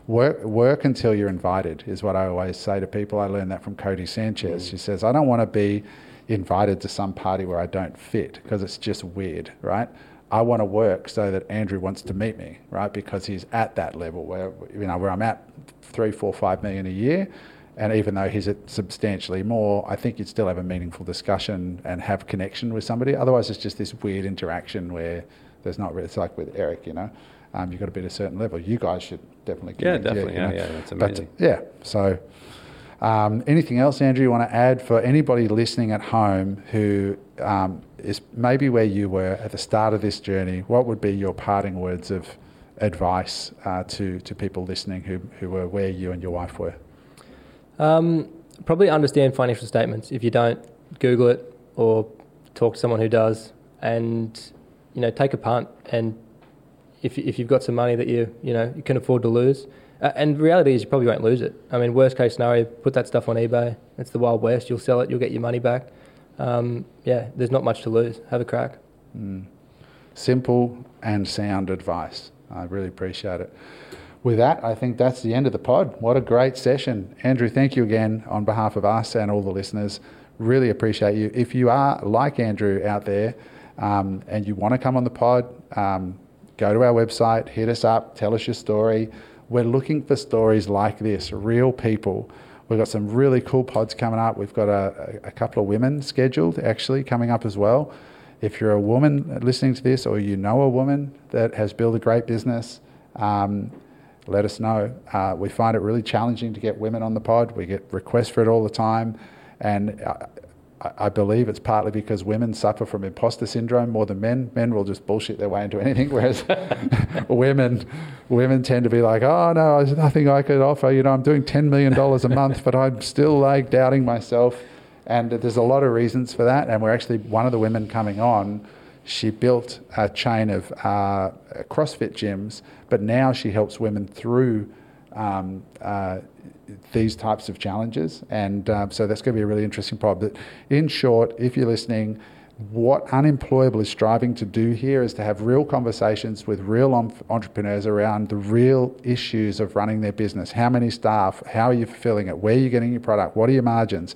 Work work until you're invited is what I always say to people. I learned that from Codie Sanchez. Mm. She says, "I don't want to be invited to some party where I don't fit because it's just weird, right? I want to work so that Andrew wants to meet me, right? Because he's at that level where you know where I'm at three, four, five million a year, and even though he's at substantially more, I think you'd still have a meaningful discussion and have connection with somebody. Otherwise, it's just this weird interaction where there's not. Really, it's like with Eric, you know, um, you've got to be at a certain level. You guys should definitely. Connect, yeah, definitely. Yeah, yeah, yeah, that's amazing. But, yeah, so. Um, anything else, Andrew, you want to add for anybody listening at home who um, is maybe where you were at the start of this journey? What would be your parting words of advice uh, to to people listening who who were where you and your wife were? Um, probably understand financial statements. If you don't, Google it or talk to someone who does, and you know take a punt. And if if you've got some money that you you know you can afford to lose, uh, and reality is you probably won't lose it. I mean, worst case scenario, put that stuff on eBay. It's the wild west. You'll sell it. You'll get your money back. Um, yeah, there's not much to lose. Have a crack. Mm. Simple and sound advice. I really appreciate it. With that, I think that's the end of the pod. What a great session. Andrew, thank you again on behalf of us and all the listeners. Really appreciate you. If you are like Andrew out there um, and you want to come on the pod, um, go to our website, hit us up, tell us your story. We're looking for stories like this, real people. We've got some really cool pods coming up. We've got a, a couple of women scheduled actually coming up as well. If you're a woman listening to this or you know a woman that has built a great business, um, let us know. Uh, we find it really challenging to get women on the pod. We get requests for it all the time. And uh, I believe it's partly because women suffer from imposter syndrome more than men. Men will just bullshit their way into anything, whereas women women tend to be like, "Oh no, there's nothing I could offer." You know, I'm doing ten million dollars a month, but I'm still like doubting myself. And there's a lot of reasons for that. And we're actually one of the women coming on. She built a chain of uh, CrossFit gyms, but now she helps women through um, uh, these types of challenges. And um, so that's going to be a really interesting problem. But in short, if you're listening, what Unemployable is striving to do here is to have real conversations with real entrepreneurs around the real issues of running their business. How many staff? How are you fulfilling it? Where are you getting your product? What are your margins?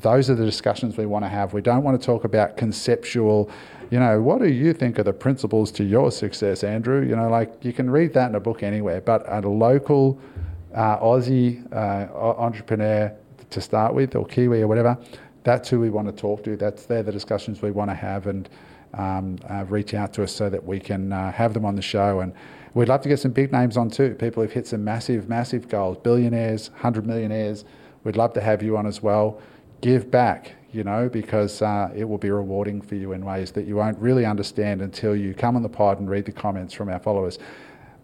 Those are the discussions we want to have. We don't want to talk about conceptual, you know, what do you think are the principles to your success, Andrew? You know, like you can read that in a book anywhere, but a local uh, Aussie uh, entrepreneur to start with, or Kiwi or whatever, that's who we want to talk to. That's they're the discussions we want to have, and um, uh, reach out to us so that we can uh, have them on the show. And we'd love to get some big names on too. People who've hit some massive, massive goals, billionaires, hundred millionaires. We'd love to have you on as well. Give back, you know, because uh, it will be rewarding for you in ways that you won't really understand until you come on the pod and read the comments from our followers.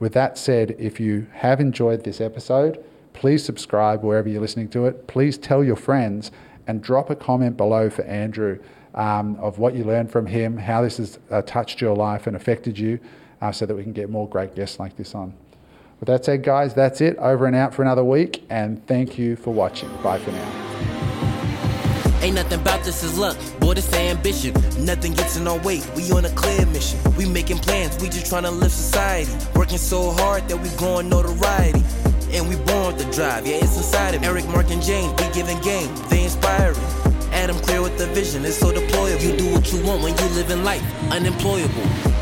With that said, if you have enjoyed this episode, please subscribe wherever you're listening to it. Please tell your friends and drop a comment below for Andrew um, of what you learned from him, how this has uh, touched your life and affected you, uh, so that we can get more great guests like this on. With that said, guys, that's it. Over and out for another week, and thank you for watching. Bye for now. Ain't nothing about this is luck, boy, this ambition. Nothing gets in our way, we on a clear mission. We making plans, we just trying to live society. Working so hard that we growing notoriety. And we born with the drive, yeah, it's inside of Eric, Mark, and James, we giving game, they inspiring. Adam clear with the vision, it's so deployable. You do what you want when you live in life, unemployable.